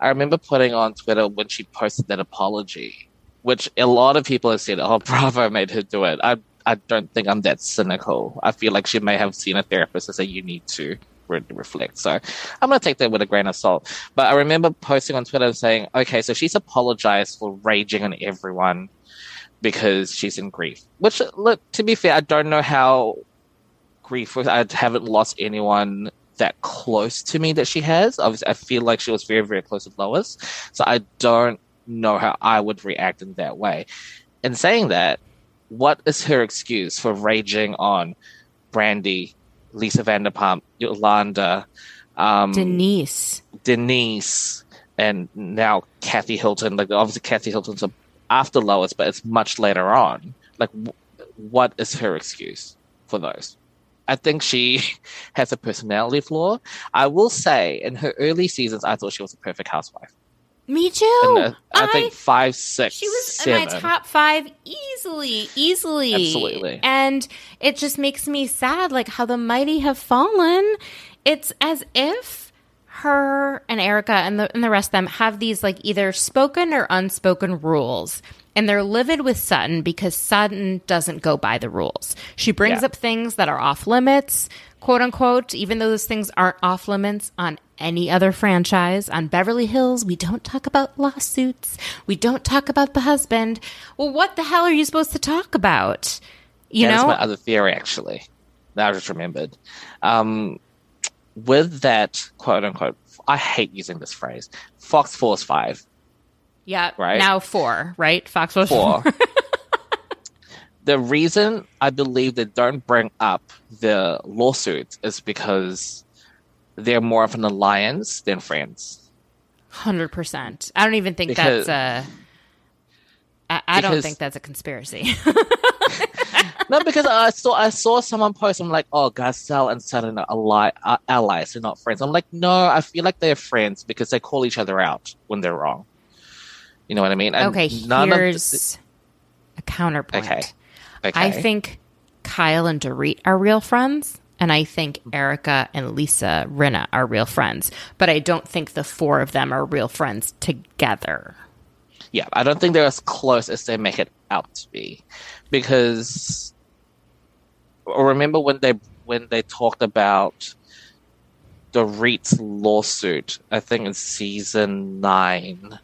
I remember putting on Twitter when she posted that apology, which a lot of people have said, "Oh, Bravo made her do it." I I don't think I'm that cynical. I feel like she may have seen a therapist and say you need to really reflect. So I'm gonna take that with a grain of salt. But I remember posting on Twitter saying, "Okay, so she's apologized for raging on everyone because she's in grief." Which, look, to be fair, I don't know how grief was. I haven't lost anyone that close to me that she has. Obviously, I feel like she was very, very close with Lois. So I don't know how I would react in that way. In saying that, what is her excuse for raging on Brandi, Lisa Vanderpump, Yolanda, um, Denise. Denise, and now Kathy Hilton? Like, obviously, Kathy Hilton's after Lois, but it's much later on. Like, w- what is her excuse for those? I think she has a personality flaw. I will say, in her early seasons, I thought she was a perfect housewife. Me too. And, uh, I, think five, six, She was seven. in my top five easily, easily. Absolutely. And it just makes me sad, like how the mighty have fallen. It's as if her and Erika and the and the rest of them have these like either spoken or unspoken rules. And they're livid with Sutton because Sutton doesn't go by the rules. She brings Yeah. up things that are off limits, quote unquote, even though those things aren't off limits on any other franchise. On Beverly Hills, we don't talk about lawsuits. We don't talk about the husband. Well, what the hell are you supposed to talk about? You know? That's know? my other theory, actually. That I just remembered. Um, with that quote unquote, I hate using this phrase. Fox Force Five. Yeah. right? Now four, right? Fox was Four. the reason I believe they don't bring up the lawsuit is because they're more of an alliance than friends. Hundred percent. I don't even think Because- that's a. I, I don't think that's a conspiracy. No, because I saw I saw someone post. I'm like, oh, Garcelle and Sutton are ally, uh, allies, they're not friends. I'm like, no, I feel like they're friends because they call each other out when they're wrong. You know what I mean? And okay, here's a counterpoint. Okay. okay. I think Kyle and Dorit are real friends, and I think Erika and Lisa Rinna are real friends. But I don't think the four of them are real friends together. yeah, I don't think they're as close as they make it out to be, because remember when they when they talked about the Reit's lawsuit? I think in season nine.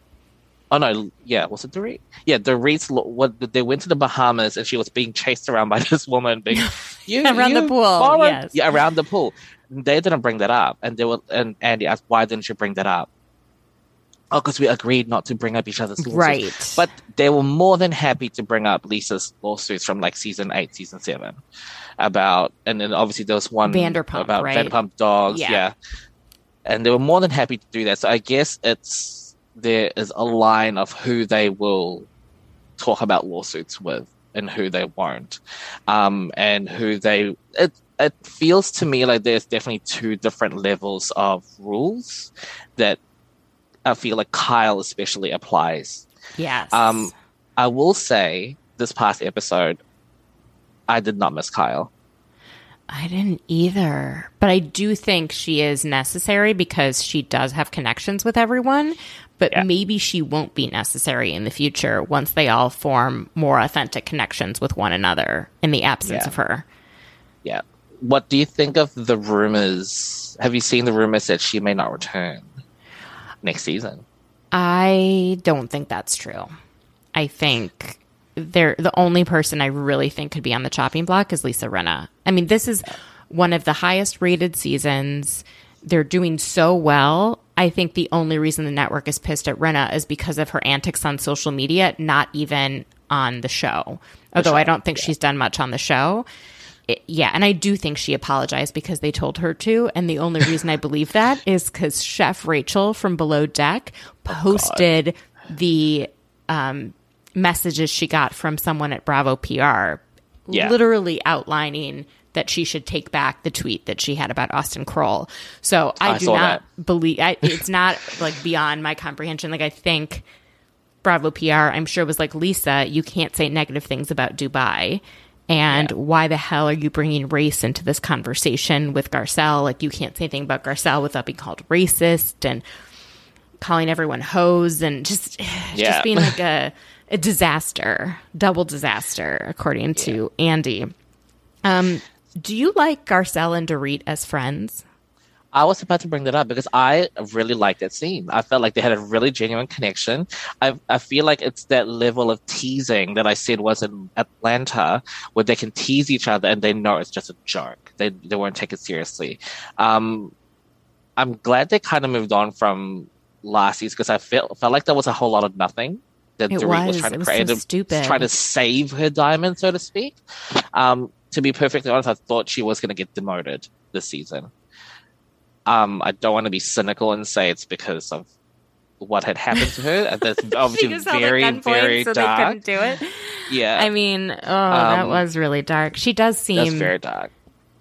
Oh no, yeah, was it Dorit? Yeah, Dorit's what they went to the Bahamas and she was being chased around by this woman being you, Around the pool, borrowed-" yes. Yeah, around the pool. They didn't bring that up, and they were and Andy asked why didn't you bring that up? Oh, because we agreed not to bring up each other's lawsuits. Right. But they were more than happy to bring up Lisa's lawsuits from like season eight, season seven, about, and then obviously there was one Vanderpump, about right? Vanderpump dogs, Yeah. yeah. And they were more than happy to do that. So I guess it's there is a line of who they will talk about lawsuits with and who they won't, um, and who they. It it feels to me like there's definitely two different levels of rules that I feel like Kyle especially applies. Yes. Um, I will say this past episode, I did not miss Kyle. I didn't either. But I do think she is necessary because she does have connections with everyone. But Yeah. maybe she won't be necessary in the future once they all form more authentic connections with one another in the absence Yeah. of her. Yeah. What do you think of the rumors? Have you seen the rumors that she may not return next season? I don't think that's true. I think they're the only person I really think could be on the chopping block is Lisa Rinna. I mean, this is one of the highest rated seasons. They're doing so well. I think the only reason the network is pissed at Rinna is because of her antics on social media, not even on the show. Although I don't think she's done much on the show. It- yeah, and I do think she apologized because they told her to. And the only reason I believe that is because Chef Rachel from Below Deck posted the um, messages she got from someone at Bravo PR, Yeah. literally outlining that she should take back the tweet that she had about Austin Kroll. So I, I do not believe I, it's not like beyond my comprehension. Like I think Bravo PR, I'm sure was like Lisa, you can't say negative things about Dubai. And why the hell are you bringing race into this conversation with Garcelle? Like you can't say anything about Garcelle without being called racist and calling everyone hoes and just Yeah. just being like a a disaster, double disaster, according to Andy. Um, do you like Garcelle and Dorit as friends? I was about to bring that up because I really liked that scene. I felt like they had a really genuine connection. I I feel like it's that level of teasing that I said was in Atlanta, where they can tease each other and they know it's just a joke. They they won't take it seriously. Um, I'm glad they kind of moved on from last season because I felt felt like there was a whole lot of nothing that It Dorit was. was. trying to was create, so stupid. trying to save her diamond, so to speak. Um, to be perfectly honest, I thought she was going to get demoted this season. Um, I don't want to be cynical and say it's because of what had happened to her. That's obviously very, very so dark. they couldn't do it. Yeah, I mean, oh, that Um, was really dark. She does seem very dark.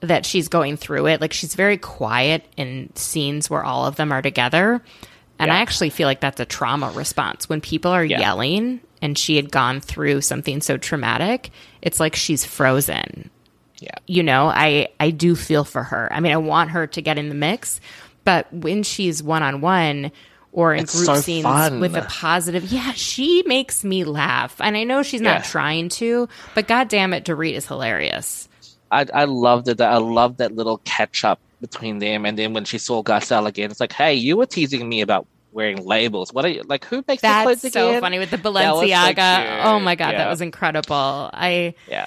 that she's going through it. Like she's very quiet in scenes where all of them are together. And I actually feel like that's a trauma response. When people are Yeah. yelling and she had gone through something so traumatic, it's like she's frozen. Yeah, You know, I I do feel for her. I mean, I want her to get in the mix, but when she's one on one or in It's group so scenes fun. with a positive, yeah, she makes me laugh. And I know she's not trying to, but god damn it, Dorit is hilarious. I I loved it. I loved that little catch up between them. And then when she saw Garcelle again, it's like, hey, you were teasing me about wearing labels. What are you like? Who makes the clothes That's so again? funny with the was so Balenciaga. oh my god, that was incredible. I Yeah,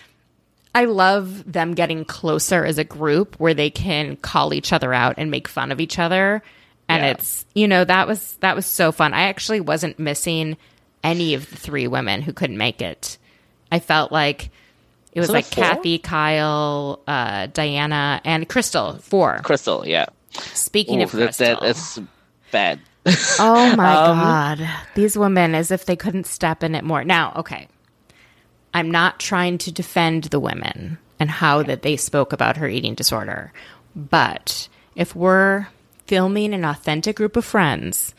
I love them getting closer as a group where they can call each other out and make fun of each other. And Yeah. it's you know, that was that was so fun. I actually wasn't missing any of the three women who couldn't make it. I felt like it was like? Kathy, Kyle, uh, Diana, and Crystal. Four. Crystal. Yeah, Speaking Ooh, of that, Crystal, that it's bad. Oh my Um, God. These women, as if they couldn't step in it more. Now, okay. I'm not trying to defend the women and how that they spoke about her eating disorder. But if we're filming an authentic group of friends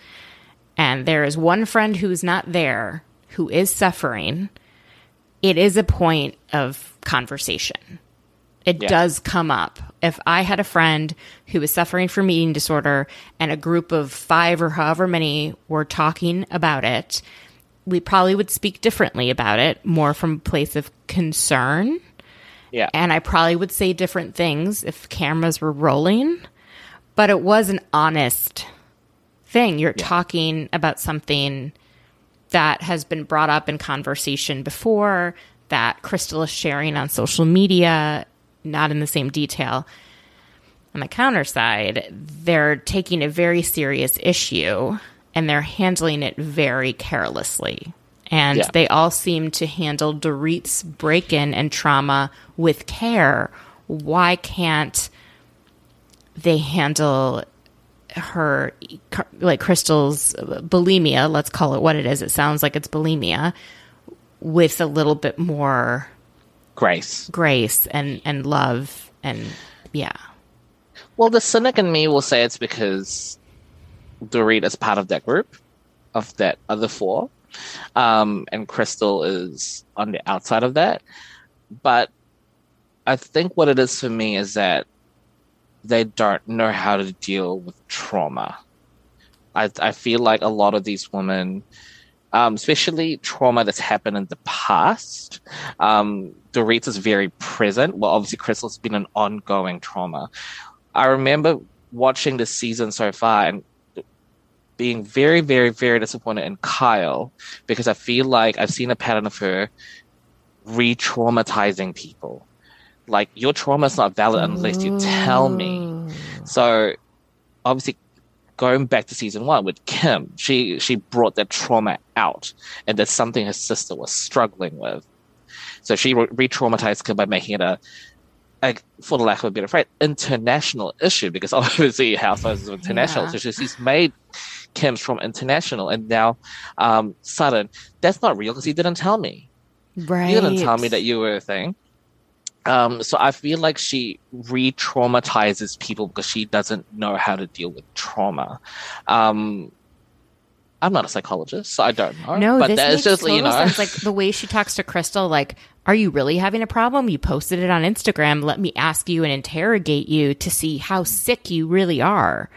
and there is one friend who's not there who is suffering, it is a point of conversation. It Yeah. does come up. If I had a friend who was suffering from eating disorder and a group of five or however many were talking about it, we probably would speak differently about it, more from a place of concern. Yeah, And I probably would say different things if cameras were rolling, but it was an honest thing. You're talking about something that has been brought up in conversation before, that Crystal is sharing on social media, not in the same detail. On the counter side, they're taking a very serious issue and they're handling it very carelessly. And Yeah. they all seem to handle Dorit's break in and trauma with care. Why can't they handle her, like Crystal's bulimia? Let's call it what it is. It sounds like it's bulimia with a little bit more Grace. grace and, and love. And yeah. Well, the cynic in me will say it's because Dorit is part of that group, of that other four. Um, and Crystal is on the outside of that. But I think what it is for me is that they don't know how to deal with trauma. I, I feel like a lot of these women, um, especially trauma that's happened in the past, um, Dorit's very present. Well, obviously, Crystal's been an ongoing trauma. I remember watching this season so far and being very, very, very disappointed in Kyle because I feel like I've seen a pattern of her re traumatizing people. Like, your trauma is not valid unless you tell me. So, obviously, going back to season one with Kim, she, she brought that trauma out, and that's something her sister was struggling with. So, she re traumatized Kim by making it a like, for the lack of a better phrase, international issue because obviously Housewives is international. Yeah. So she's made Kim's from international, and now um, Sutton that's not real because he didn't tell me. Right. You didn't tell me that you were a thing. Um, so I feel like she re-traumatizes people because she doesn't know how to deal with trauma. Um, I'm not a psychologist, so I don't know. No, but this makes just, total you know, sense. Like the way she talks to Crystal, like, are you really having a problem? You posted it on Instagram. Let me ask you and interrogate you to see how sick you really are.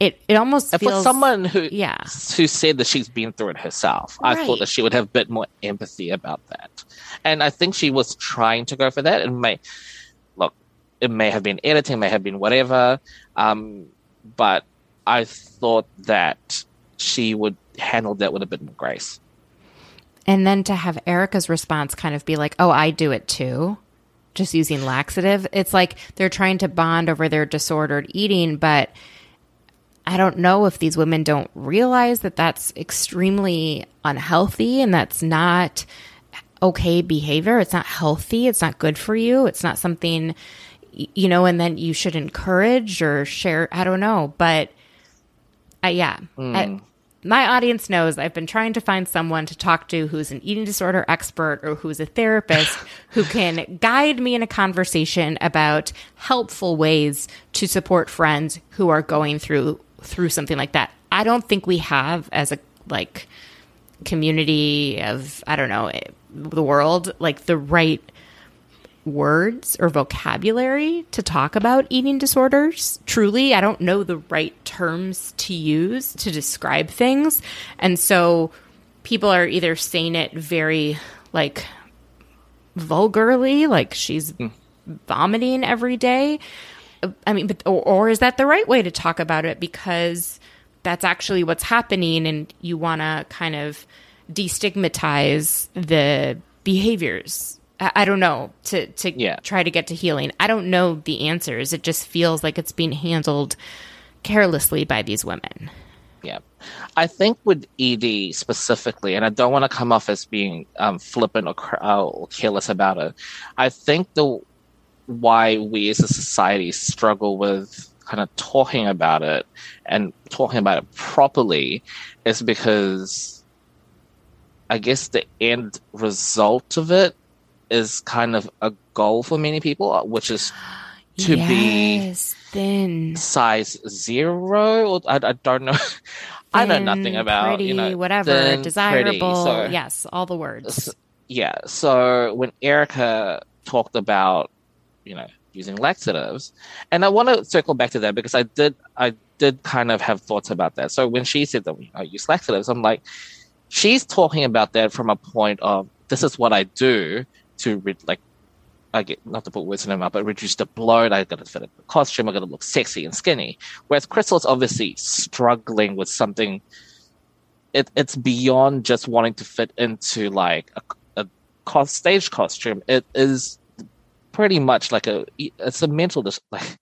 It it almost and feels, for someone who yeah who said that she's been through it herself. Right. I thought that she would have a bit more empathy about that, and I think she was trying to go for that. And may look, it may have been editing, may have been whatever, um, but I thought that she would handle that with a bit more grace. And then to have Erika's response kind of be like, "Oh, I do it too." Just using laxative. It's like they're trying to bond over their disordered eating, but I don't know if these women don't realize that that's extremely unhealthy and that's not okay behavior. It's not healthy. It's not good for you. It's not something, you know, and then you should encourage or share. I don't know. But I, yeah, mm. I, my audience knows I've been trying to find someone to talk to who's an eating disorder expert or who's a therapist who can guide me in a conversation about helpful ways to support friends who are going through through something like that. I don't think we have as a like community of I don't know the world like the right words or vocabulary to talk about eating disorders. Truly, I don't know the right terms to use to describe things. And so people are either saying it very like vulgarly, like she's mm. vomiting every day, I mean, but or, or is that the right way to talk about it? Because that's actually what's happening, and you want to kind of destigmatize the behaviors. I, I don't know to to yeah. try to get to healing. I don't know the answers. It just feels like it's being handled carelessly by these women. Yeah. I think with ED specifically, and I don't want to come off as being um, flippant or, uh, or careless about it. I think the why we as a society struggle with kind of talking about it and talking about it properly is because I guess the end result of it is kind of a goal for many people, uh, which is to yes, be thin size zero. I, I don't know. I know nothing about pretty, you know whatever thin, desirable. Pretty, so, yes, all the words. Yeah. So when Erika talked about you know using laxatives and i want to circle back to that because i did i did kind of have thoughts about that so when she said that i use laxatives i'm like she's talking about that from a point of this is what i do to re- like I get not to put words in her mouth, but reduce the bloat. I got to fit in the costume. I got to look sexy and skinny. Whereas Crystal's obviously struggling with something. It, it's beyond just wanting to fit into like a, a stage costume. It is pretty much like a it's a mental dis- like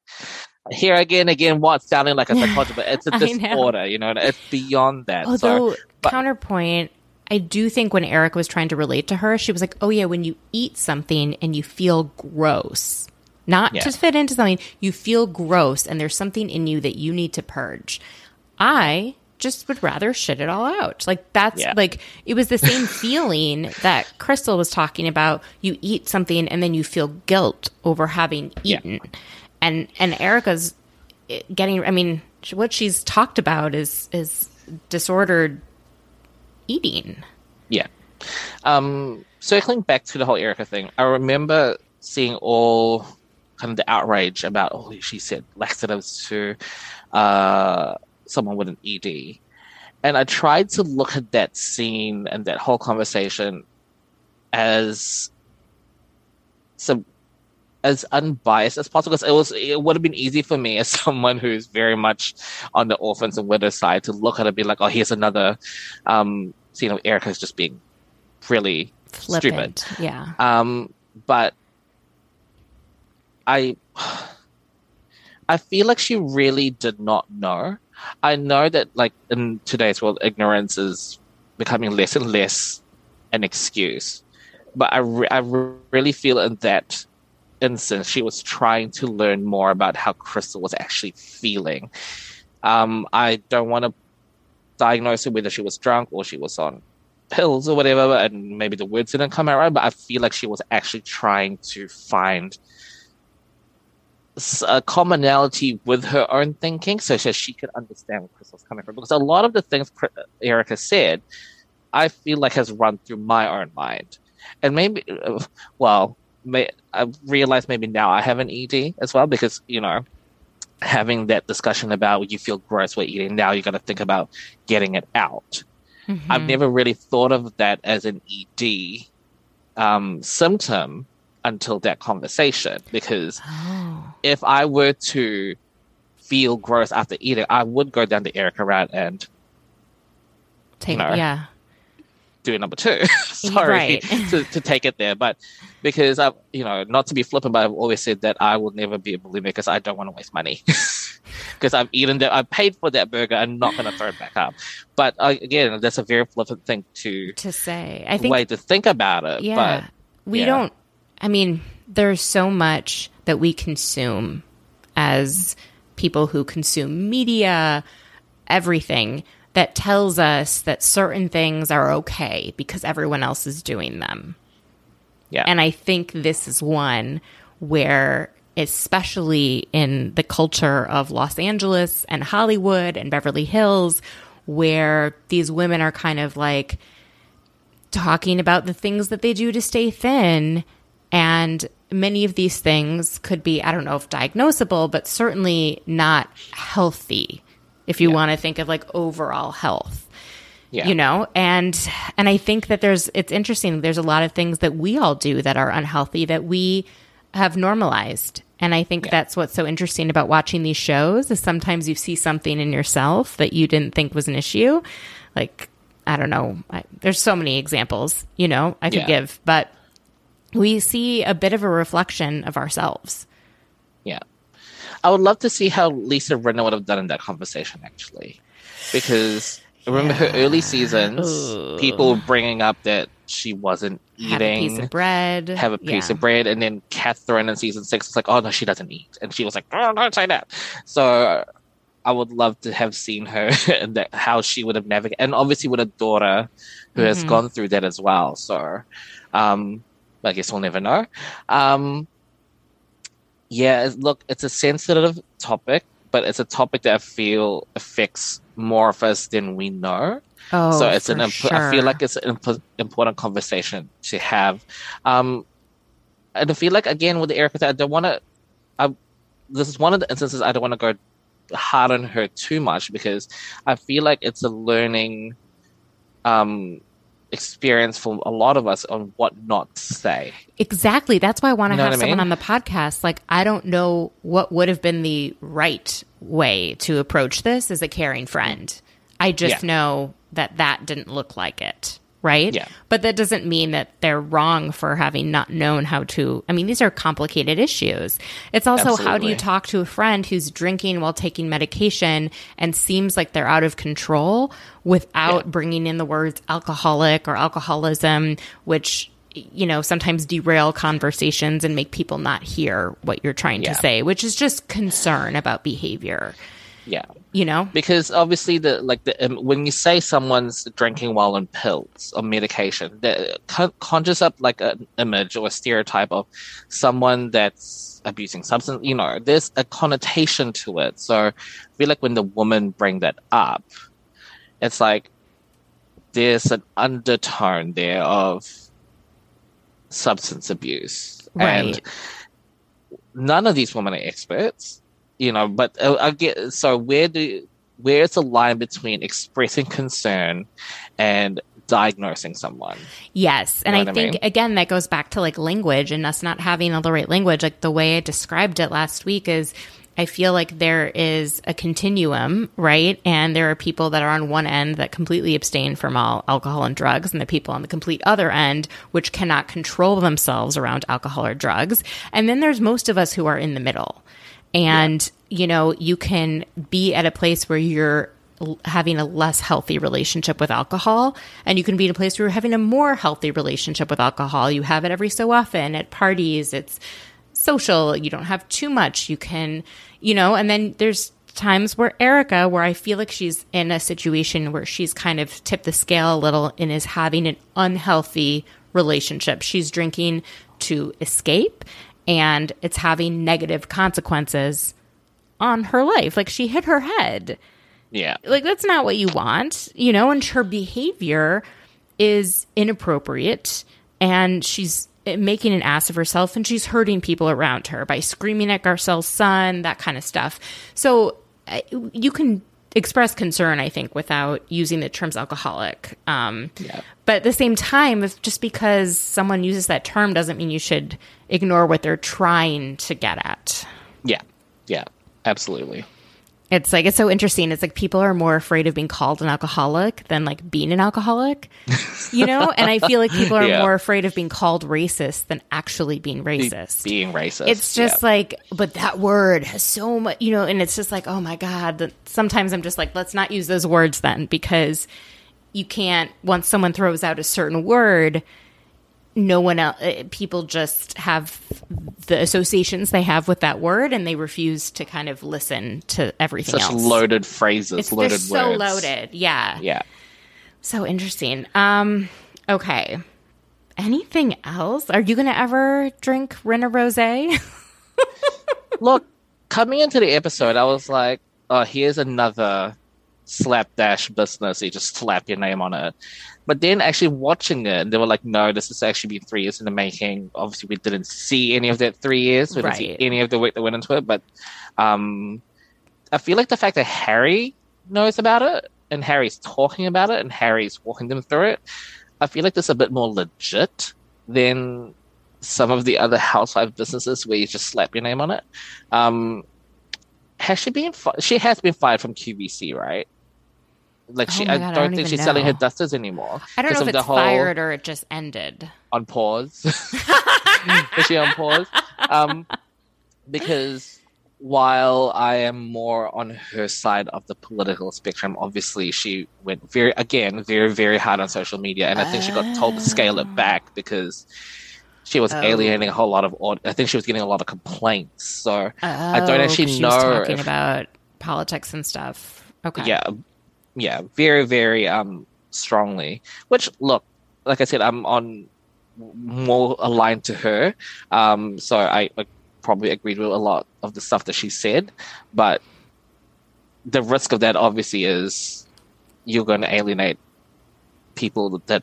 here again again what sounding like a psychotic but it's a disorder you know it's beyond that although so, but, counterpoint I do think when Erika was trying to relate to her, she was like, "Oh yeah, when you eat something and you feel gross, not yeah. to fit into something, you feel gross, and there's something in you that you need to purge." I just would rather shit it all out. Like that's yeah. like it was the same feeling that Crystal was talking about. You eat something and then you feel guilt over having eaten. Yeah. And and Erika's eh, getting I mean what she's talked about is is disordered eating. Yeah. Um, circling back to the whole Erika thing, I remember seeing all kind of the outrage about, oh, she said laxatives to uh, someone with an ED. And I tried to look at that scene and that whole conversation as some as unbiased as possible because it was it would have been easy for me as someone who's very much on the orphans and widows side to look at it and be like, oh, here's another um, scene of Erika's just being really Flippant. stupid. Yeah. Um, but I I feel like she really did not know. I know that like in today's world, ignorance is becoming less and less an excuse. But I, re- I really feel in that instance, she was trying to learn more about how Crystal was actually feeling. Um, I don't want to diagnose her whether she was drunk or she was on pills or whatever, and maybe the words didn't come out right, but I feel like she was actually trying to find a commonality with her own thinking so that she could understand where Crystal's coming from. Because a lot of the things Erika said, I feel like has run through my own mind. And maybe, uh, well, may, I realize maybe now I have an ED as well because, you know, having that discussion about you feel gross when eating, now you got to think about getting it out. Mm-hmm. I've never really thought of that as an ED um, symptom until that conversation because oh. if I were to feel gross after eating, I would go down the Erika route and take you know, yeah do number two. Sorry to, to take it there, but because I, you know, not to be flippant, but I've always said that I will never be a bulimic because I don't want to waste money. Because I've eaten that, I've paid for that burger. I'm not going to throw it back up. But uh, again, that's a very flippant thing to to say. I think way to think about it. Yeah, but, we yeah. don't. I mean, there's so much that we consume as people who consume media, everything that tells us that certain things are okay because everyone else is doing them. Yeah. And I think this is one where especially in the culture of Los Angeles and Hollywood and Beverly Hills where these women are kind of like talking about the things that they do to stay thin and many of these things could be I don't know if diagnosable but certainly not healthy if you yeah. want to think of like overall health. Yeah. You know, and and I think that there's it's interesting. There's a lot of things that we all do that are unhealthy that we have normalized. And I think yeah. that's what's so interesting about watching these shows is sometimes you see something in yourself that you didn't think was an issue. Like, I don't know, I, there's so many examples, you know, I could yeah. give, but we see a bit of a reflection of ourselves. I would love to see how Lisa Rinna would have done in that conversation, actually, because remember yeah. her early seasons, Ooh. people bringing up that she wasn't eating, have a piece of bread, have a piece yeah. of bread, and then Kathryn in season six was like, "Oh no, she doesn't eat," and she was like, "Oh, don't say that." So I would love to have seen her and that how she would have navigated, and obviously with a daughter who mm-hmm. has gone through that as well. So, um, I guess we'll never know. Um, yeah, look, it's a sensitive topic, but it's a topic that I feel affects more of us than we know. Oh, so it's an imp- sure. I feel like it's an imp- important conversation to have. Um, and I feel like again with the Erika, I don't want to. This is one of the instances I don't want to go hard on her too much because I feel like it's a learning um, experience for a lot of us on what not to say. Exactly. That's why I want to you know have someone I mean? on the podcast. Like, I don't know what would have been the right way to approach this as a caring friend. I just yeah. know that that didn't look like it right? Yeah. But that doesn't mean that they're wrong for having not known how to. I mean, these are complicated issues. It's also Absolutely. how do you talk to a friend who's drinking while taking medication and seems like they're out of control without yeah. bringing in the words alcoholic or alcoholism, which you know sometimes derail conversations and make people not hear what you're trying yeah. to say, which is just concern about behavior. Yeah you know because obviously the like the um, when you say someone's drinking while on pills or medication that conjures up like an image or a stereotype of someone that's abusing substance you know there's a connotation to it so i feel like when the woman bring that up it's like there's an undertone there of substance abuse. Right. And none of these women are experts, you know, but uh, I get so where do where's the line between expressing concern and diagnosing someone? Yes. And know I what I think, mean? again, that goes back to like language and us not having all the right language. Like the way I described it last week is I feel like there is a continuum, right? And there are people that are on one end that completely abstain from all alcohol and drugs, and the people on the complete other end, which cannot control themselves around alcohol or drugs. And then there's most of us who are in the middle. And, you know, you can be at a place where you're having a less healthy relationship with alcohol and you can be in a place where you're having a more healthy relationship with alcohol. You have it every so often at parties it's social you don't have too much you can you know and then there's times where erika where i feel like she's in a situation where she's kind of tipped the scale a little and is having an unhealthy relationship. She's drinking to escape and it's having negative consequences on her life like she hit her head Yeah. like that's not what you want, you know, and her behavior is inappropriate and she's making an ass of herself and she's hurting people around her by screaming at Garcelle's son, that kind of stuff. So you can express concern, I think, without using the terms alcoholic. Um, Yeah. But at the same time, if just because someone uses that term doesn't mean you should ignore what they're trying to get at. Yeah. Yeah. Absolutely. It's like it's so interesting. It's like people are more afraid of being called an alcoholic than like being an alcoholic, you know. and I feel like people are Yeah. more afraid of being called racist than actually being racist. Being racist. it's just yeah. like, but that word has so much, you know. And it's just like, oh my god. that- Sometimes I'm just like, let's not use those words then, because you can't. Once someone throws out a certain word, no one else. People just have the associations they have with that word, and they refuse to kind of listen to everything such else. loaded phrases, It's loaded so words. loaded. Yeah. Yeah. So interesting. Um, okay. Anything else? Are you gonna ever drink Rinna Rose? Look, coming into the episode, I was like, oh, here's another slapdash business. You just slap your name on it. But then actually watching it, they were like, no, this has actually been three years in the making. Obviously, we didn't see any of that three years. We didn't see any of the work that went into it. But um, I feel like the fact that Harry knows about it and Harry's talking about it and Harry's walking them through it, I feel like this is a bit more legit than some of the other housewife businesses where you just slap your name on it. Um, has she been? Fi- she has been fired from QVC, right? Like she, Oh God, I don't think she's selling her dusters anymore. I don't know if it's whole- fired or it just ended. on pause. Is she on pause? Um, because while I am more on her side of the political spectrum, obviously she went very, again, very, very hard on social media, and I think she got told to scale it back because she was Oh. alienating a whole lot of. I think she was getting a lot of complaints. So I don't Oh, actually know was talking if- about politics and stuff. Okay. yeah yeah very very um strongly. Which look like i said i'm on more aligned to her. Um so i, I probably agreed with a lot of the stuff that she said. But the risk of that obviously is you're going to alienate people that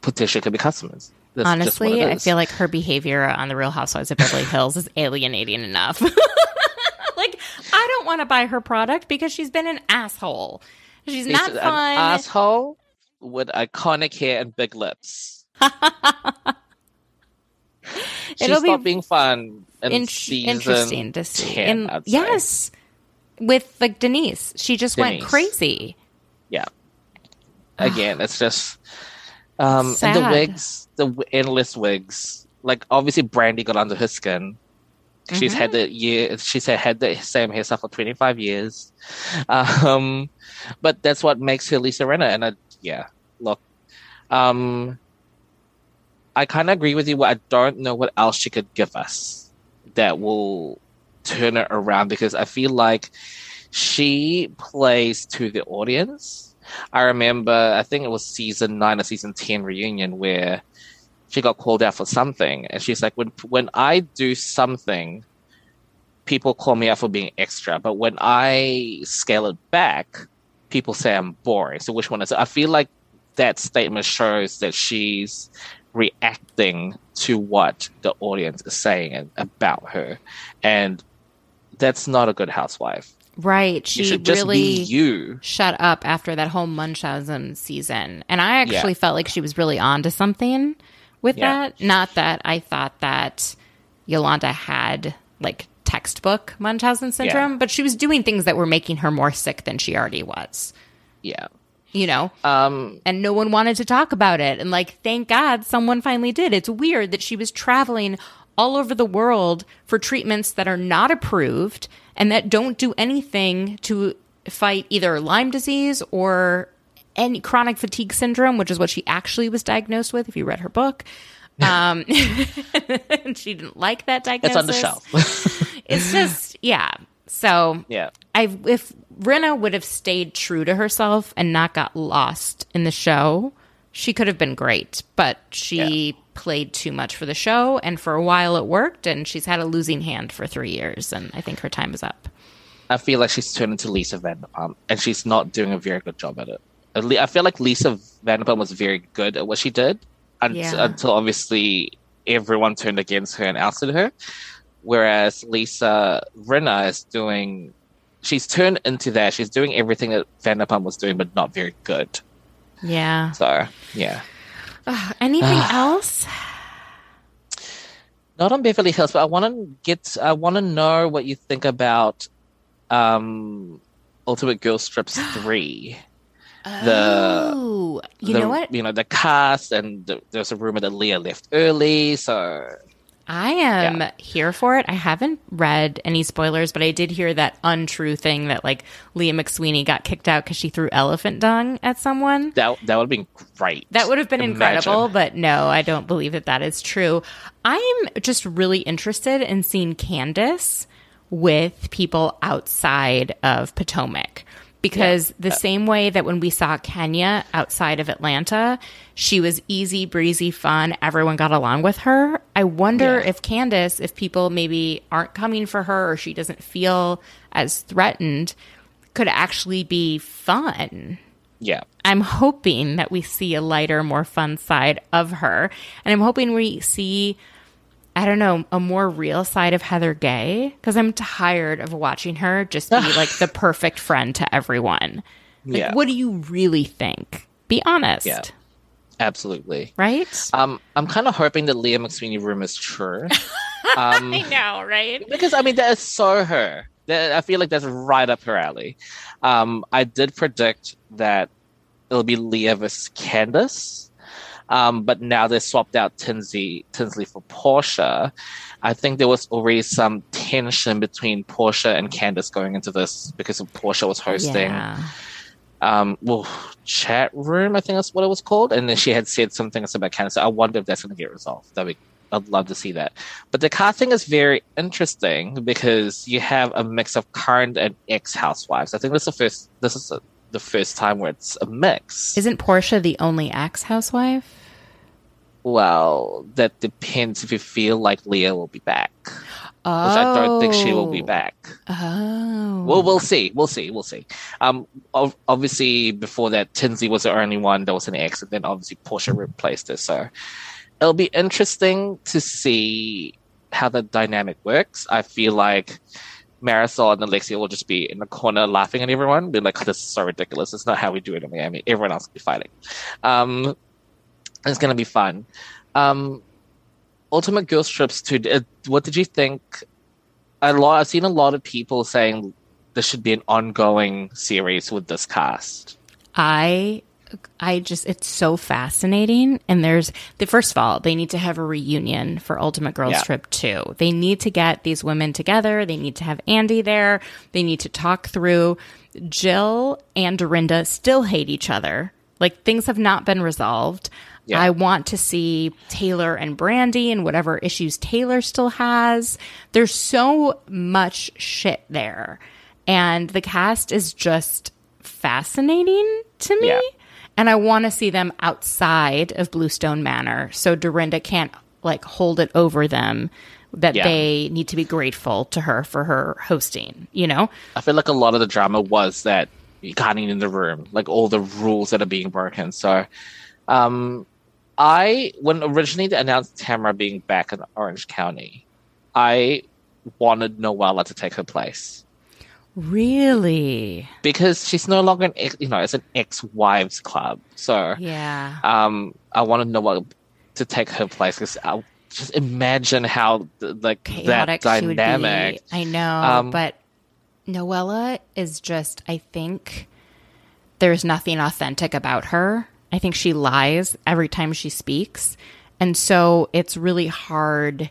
potentially could be customers. That's Honestly, I feel like her behavior on the Real Housewives of Beverly Hills is alienating enough. like, I don't want to buy her product because she's been an asshole. She's She's not an fun. asshole with iconic hair and big lips She It'll be being fun in In- interesting to see. 10, And I'd say. yes, with like Denise, she just went crazy. Yeah. Again, it's just um and the wigs, the w- endless wigs. Like obviously Brandi got under her skin. She's Mm-hmm. had the year she's had, had the same hairstyle for twenty five years. Um but that's what makes her Lisa Rinna and I yeah, look. Um I kinda agree with you. I don't know what else she could give us that will turn it around because I feel like she plays to the audience. I remember, I think it was season nine or season 10 reunion where she got called out for something. And she's like, when, when I do something, people call me out for being extra. But when I scale it back, people say I'm boring. So which one is it? I feel like that statement shows that she's reacting to what the audience is saying about her, and that's not a good housewife. Right. She should just really be you. shut up after that whole Munchausen season. And I actually Yeah. felt like she was really on to something with Yeah. that. Not that I thought that Yolanda had like textbook Munchausen syndrome, but she was doing things that were making her more sick than she already was, Yeah. you know? Um. and no one wanted to talk about it. And like, thank God someone finally did. It's weird that she was traveling all over the world for treatments that are not approved and that don't do anything to fight either Lyme disease or any chronic fatigue syndrome, which is what she actually was diagnosed with. If you read her book, um, she didn't like that diagnosis. It's on the shelf. It's just, yeah. So yeah. I if Rinna would have stayed true to herself and not got lost in the show, she could have been great. But she played too much for the show, and for a while it worked, and she's had a losing hand for three years, and I think her time is up. I feel like she's turned into Lisa Vanderpump, and she's not doing a very good job at it. I feel like Lisa Vanderpump was very good at what she did un- Yeah. until obviously everyone turned against her and ousted her. Whereas Lisa Rinna is doing, she's turned into that. She's doing everything that Vanderpump was doing, but not very good. Yeah. So yeah, Anything else? not on Beverly Hills, but I want to get, I want to know what you think about um, Ultimate Girls Trip three. the- oh, you the, know what? You know, the cast, and the, there's a rumor that Leah left early. So, I am Yeah. here for it. I haven't read any spoilers, but I did hear that untrue thing that like Leah McSweeney got kicked out because she threw elephant dung at someone. that that would have been great. That would have been Imagine. incredible, but no, I don't believe that that is true. I'm just really interested in seeing Candiace with people outside of Potomac. Because the uh, same way that when we saw Kenya outside of Atlanta, she was easy breezy, fun. Everyone got along with her. I wonder Yeah. if Candiace, if people maybe aren't coming for her or she doesn't feel as threatened, could actually be fun. Yeah. I'm hoping that we see a lighter, more fun side of her. And I'm hoping we see, I don't know, a more real side of Heather Gay because I'm tired of watching her just be like the perfect friend to everyone. Like, Yeah. what do you really think? Be honest. Yeah. Absolutely. Right? Um, I'm kind of hoping that Leah McSweeney rumor is true. Um, I know, right? because I mean that is so her. That, I feel like that's right up her alley. Um, I did predict that it'll be Leah versus Candiace, um, but now they swapped out Tinsley Tinsley for Porsha. I think there was already some tension between Porsha and Candiace going into this because of Porsha was hosting Yeah. um, well, chat room. I think that's what it was called. And then she had said some things about Candiace. I wonder if that's going to get resolved. That I'd love to see that. But the casting is very interesting because you have a mix of current and ex housewives. I think this is the first. This is the first time where it's a mix. Isn't Porsha the only ex housewife? Well, that depends if you feel like Leah will be back, which I don't think she will be back. Oh. Well, we'll see. We'll see. We'll see. Um, ov- obviously, before that, Tinsley was the only one that was an ex, and then obviously Porsha replaced her. So it'll be interesting to see how the dynamic works. I feel like Marisol and Alexia will just be in the corner laughing at everyone, be like, "This is so ridiculous. It's not how we do it in Miami. Everyone else will be fighting." Um, it's gonna be fun. Um, Ultimate Girls Trips too. uh, What did you think a lot I've seen a lot of people saying this should be an ongoing series with this cast. I I just it's so fascinating and there's the first of all they need to have a reunion for Ultimate Girls Yeah. Trip 2. They need to get these women together, they need to have Andy there, they need to talk through Jill and Dorinda still hate each other. Like things have not been resolved. Yeah. I want to see Taylor and Brandi and whatever issues Taylor still has. There's so much shit there. And the cast is just fascinating to me. Yeah. And I want to see them outside of Bluestone Manor. So Dorinda can't like hold it over them that Yeah. they need to be grateful to her for her hosting, you know? I feel like a lot of the drama was that you can't in the room, like all the rules that are being broken. So, um, I when originally they announced Tamara being back in Orange County, I wanted Noella to take her place Really? because she's no longer an ex, you know it's an ex-wives club. So, Yeah. um, I wanted Noella to take her place because I just imagine how like chaotic that dynamic. I know, Um, but Noella is just. I think there's nothing authentic about her. I think she lies every time she speaks, and so it's really hard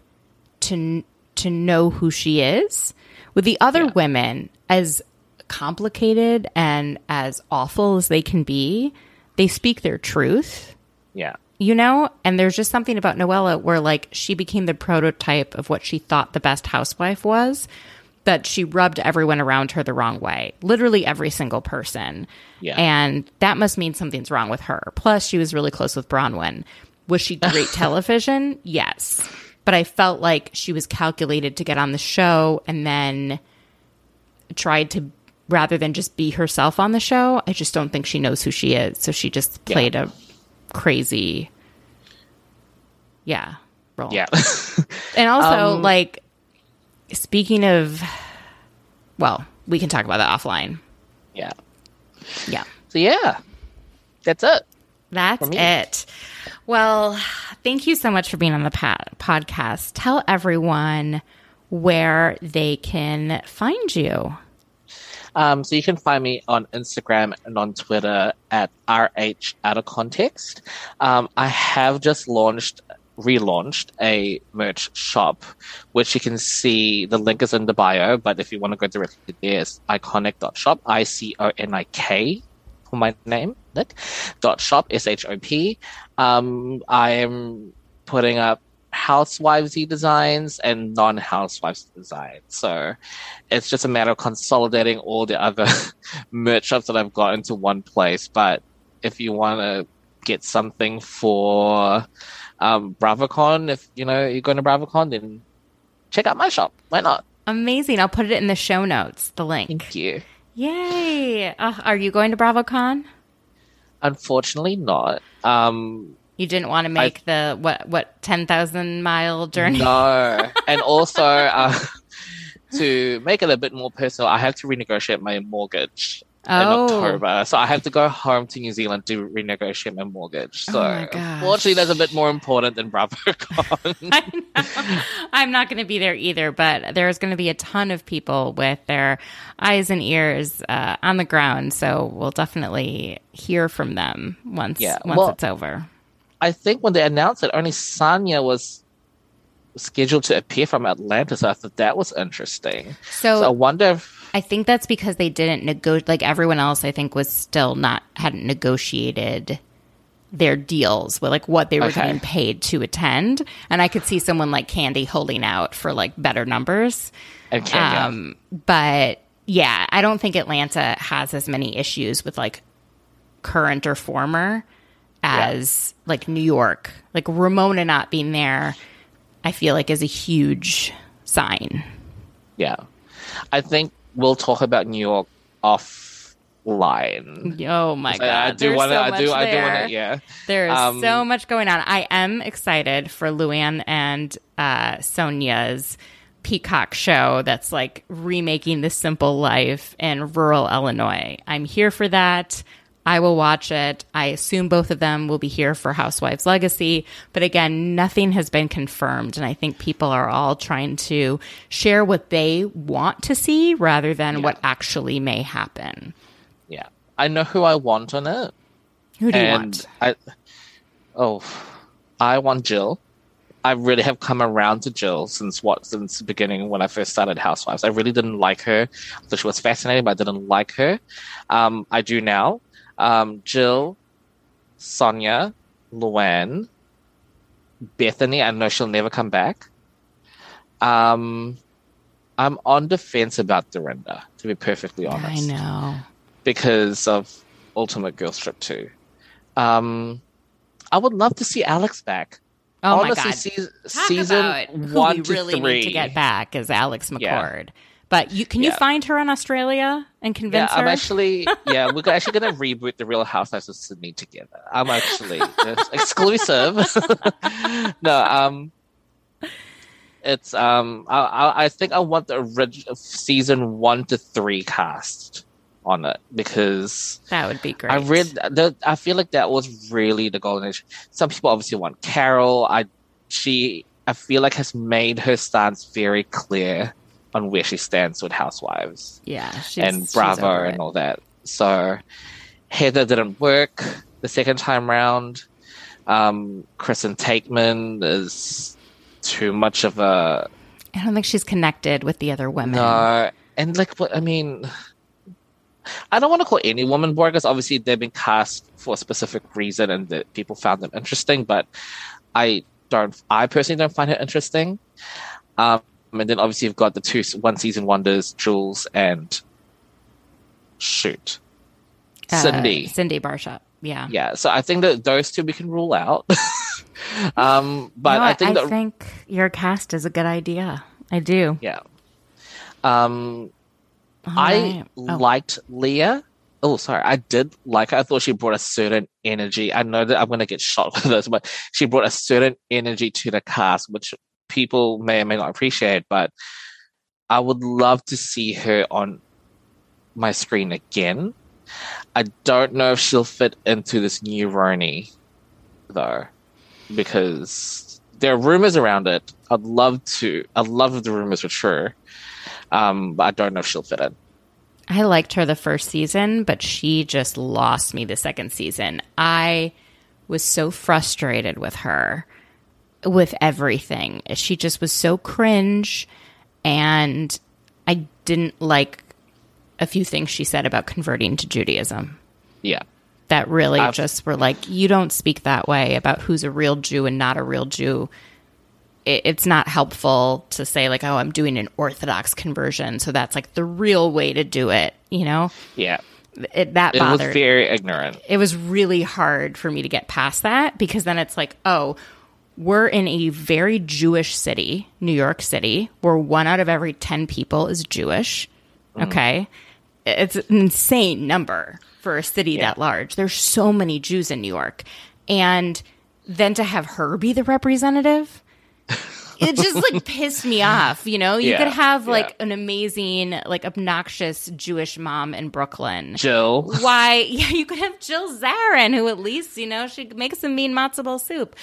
to to know who she is. With the other Yeah. women, as complicated and as awful as they can be, they speak their truth Yeah, you know and there's just something about noella where like she became the prototype of what she thought the best housewife was but she rubbed everyone around her the wrong way literally every single person. Yeah. and that must mean something's wrong with her. Plus she was really close with bronwyn. Was she great television? Yes. But i felt like she was calculated to get on the show and then tried to rather than just be herself on the show i just don't think she knows who she is. So she just Yeah. played a crazy yeah role. Yeah, and also Um, like speaking of well we can talk about that offline yeah. yeah So yeah, that's it. that's it well thank you so much for being on the podcast tell everyone where they can find you Um, so you can find me on Instagram and on Twitter at RH Out of Context. Um, I have just launched, relaunched a merch shop, which you can see. The link is in the bio, but if you want to go directly there, it's iconik.shop, I C O N I K for my name, Nick, dot shop, S H O P. Um, I am putting up housewivesy designs and non-housewives designs. So it's just a matter of consolidating all the other merch shops that I've got into one place. But if you want to get something for um, BravoCon, if you know you're going to BravoCon, then check out my shop. Why not? amazing i'll put it in the show notes the link Thank you. yay uh, are you going to bravocon Unfortunately, not. Um, you didn't want to make the what what 10,000 mile journey No, and also uh, to make it a bit more personal, I have to renegotiate my mortgage in Oh. October, so I have to go home to New Zealand to renegotiate my mortgage. So, Oh gosh. unfortunately, that's a bit more important than BravoCon. I'm not going to be there either, but there's going to be a ton of people with their eyes and ears uh, on the ground. So we'll definitely hear from them once Yeah, once well- it's over. I think when they announced it, only Sanya was scheduled to appear from Atlanta, so I thought that was interesting. So, So I wonder if I think that's because they didn't negotiate. Like everyone else, I think was still not hadn't negotiated their deals with like what they were Okay. getting paid to attend. And I could see someone like Kandi holding out for like better numbers. Kenya. Um, but yeah, I don't think Atlanta has as many issues with like current or former as like New York. Like Ramona not being there, I feel like is a huge sign. yeah, I think we'll talk about New York offline. Oh my god! I do want to. so I do. much I do want to. Yeah. There's Um, so much going on. I am excited for Luann and uh, Sonja's Peacock show that's like remaking the simple life in rural Illinois. I'm here for that. I will watch it. I assume both of them will be here for Housewives Legacy. But again, nothing has been confirmed. And I think people are all trying to share what they want to see rather than what actually may happen. Yeah. I know who I want on it. Who do you want? I, oh, I want Jill. I really have come around to Jill since what since the beginning when I first started Housewives. I really didn't like her. I thought she was fascinating, but I didn't like her. Um, I do now. Um, Jill, Sonja, Luann, Bethany. I know she'll never come back. Um, I'm on the fence about Dorinda, to be perfectly honest I know. because of Ultimate Girl Trip 2. Um, I would love to see Alex back. Oh Honestly, my god! Talk season one we to really three. need to get back is Alex Yeah. But you can you find her in Australia and convince Yeah, I'm her? actually yeah, we're actually gonna reboot the Real Housewives of Sydney together. I'm actually exclusive. no, um, it's um, I, I I think I want the original season one to three cast on it because that would be great. I read that. I feel like that was really the golden age. Some people obviously want Carol. I she I feel like has made her stance very clear on where she stands with Housewives yeah, she's, and Bravo and all that. So Heather didn't work the second time round. Um, Kristen Taekman is too much of a I don't think she's connected with the other women. no, and like what I mean. I don't want to call any woman boring because obviously they've been cast for a specific reason and that people found them interesting, but I don't. I personally don't find her interesting. Um, and then obviously you've got the two one season wonders, Jules and shoot, Uh, Cindy. Cindy Barshop. Yeah. Yeah, so I think that those two we can rule out. um, but No, I think I that think your cast is a good idea. I do. yeah. Um, All I right. Oh, liked Leah. Oh, sorry. I did like her. I thought she brought a certain energy. I know that I'm going to get shot with this, but she brought a certain energy to the cast, which people may or may not appreciate. But I would love to see her on my screen again. I don't know if she'll fit into this new RHONY, though, because there are rumors around it. I'd love to. I'd love if the rumors were true. Um, but I don't know if she'll fit in. I liked her the first season, but she just lost me the second season. I was so frustrated with her with everything. She just was so cringe and I didn't like a few things she said about converting to Judaism. Yeah. that really I've- just were like, you don't speak that way about who's a real Jew and not a real Jew. It, it's not helpful to say, like, oh, I'm doing an Orthodox conversion. So that's like the real way to do it. You know, Yeah. it, that It was very ignorant. it was really hard for me to get past that because then it's like, oh, we're in a very Jewish city, New York City, where one out of every 10 people is Jewish. Mm. Okay. It's an insane number for a city that large. There's so many Jews in New York. And then to have her be the representative, it just like pissed me off. You know, you Yeah, could have like yeah. an amazing, like obnoxious Jewish mom in Brooklyn Jill. why yeah you could have jill zarin who at least you know she makes some mean matzo ball soup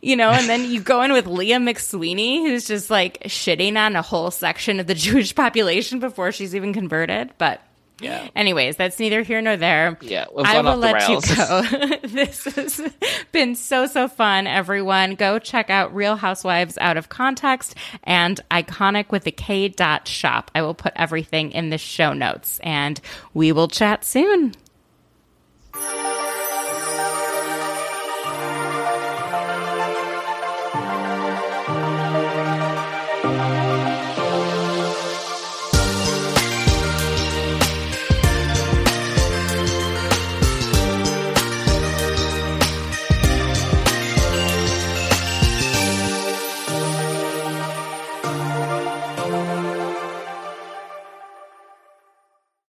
you know and then you go in with leah mcsweeney who's just like shitting on a whole section of the jewish population before she's even converted but Yeah. anyways that's neither here nor there. Yeah, i will let you go. This has been so so fun everyone. Go check out real housewives out of context and iconic with the k dot shop. I will put everything in the show notes and we will chat soon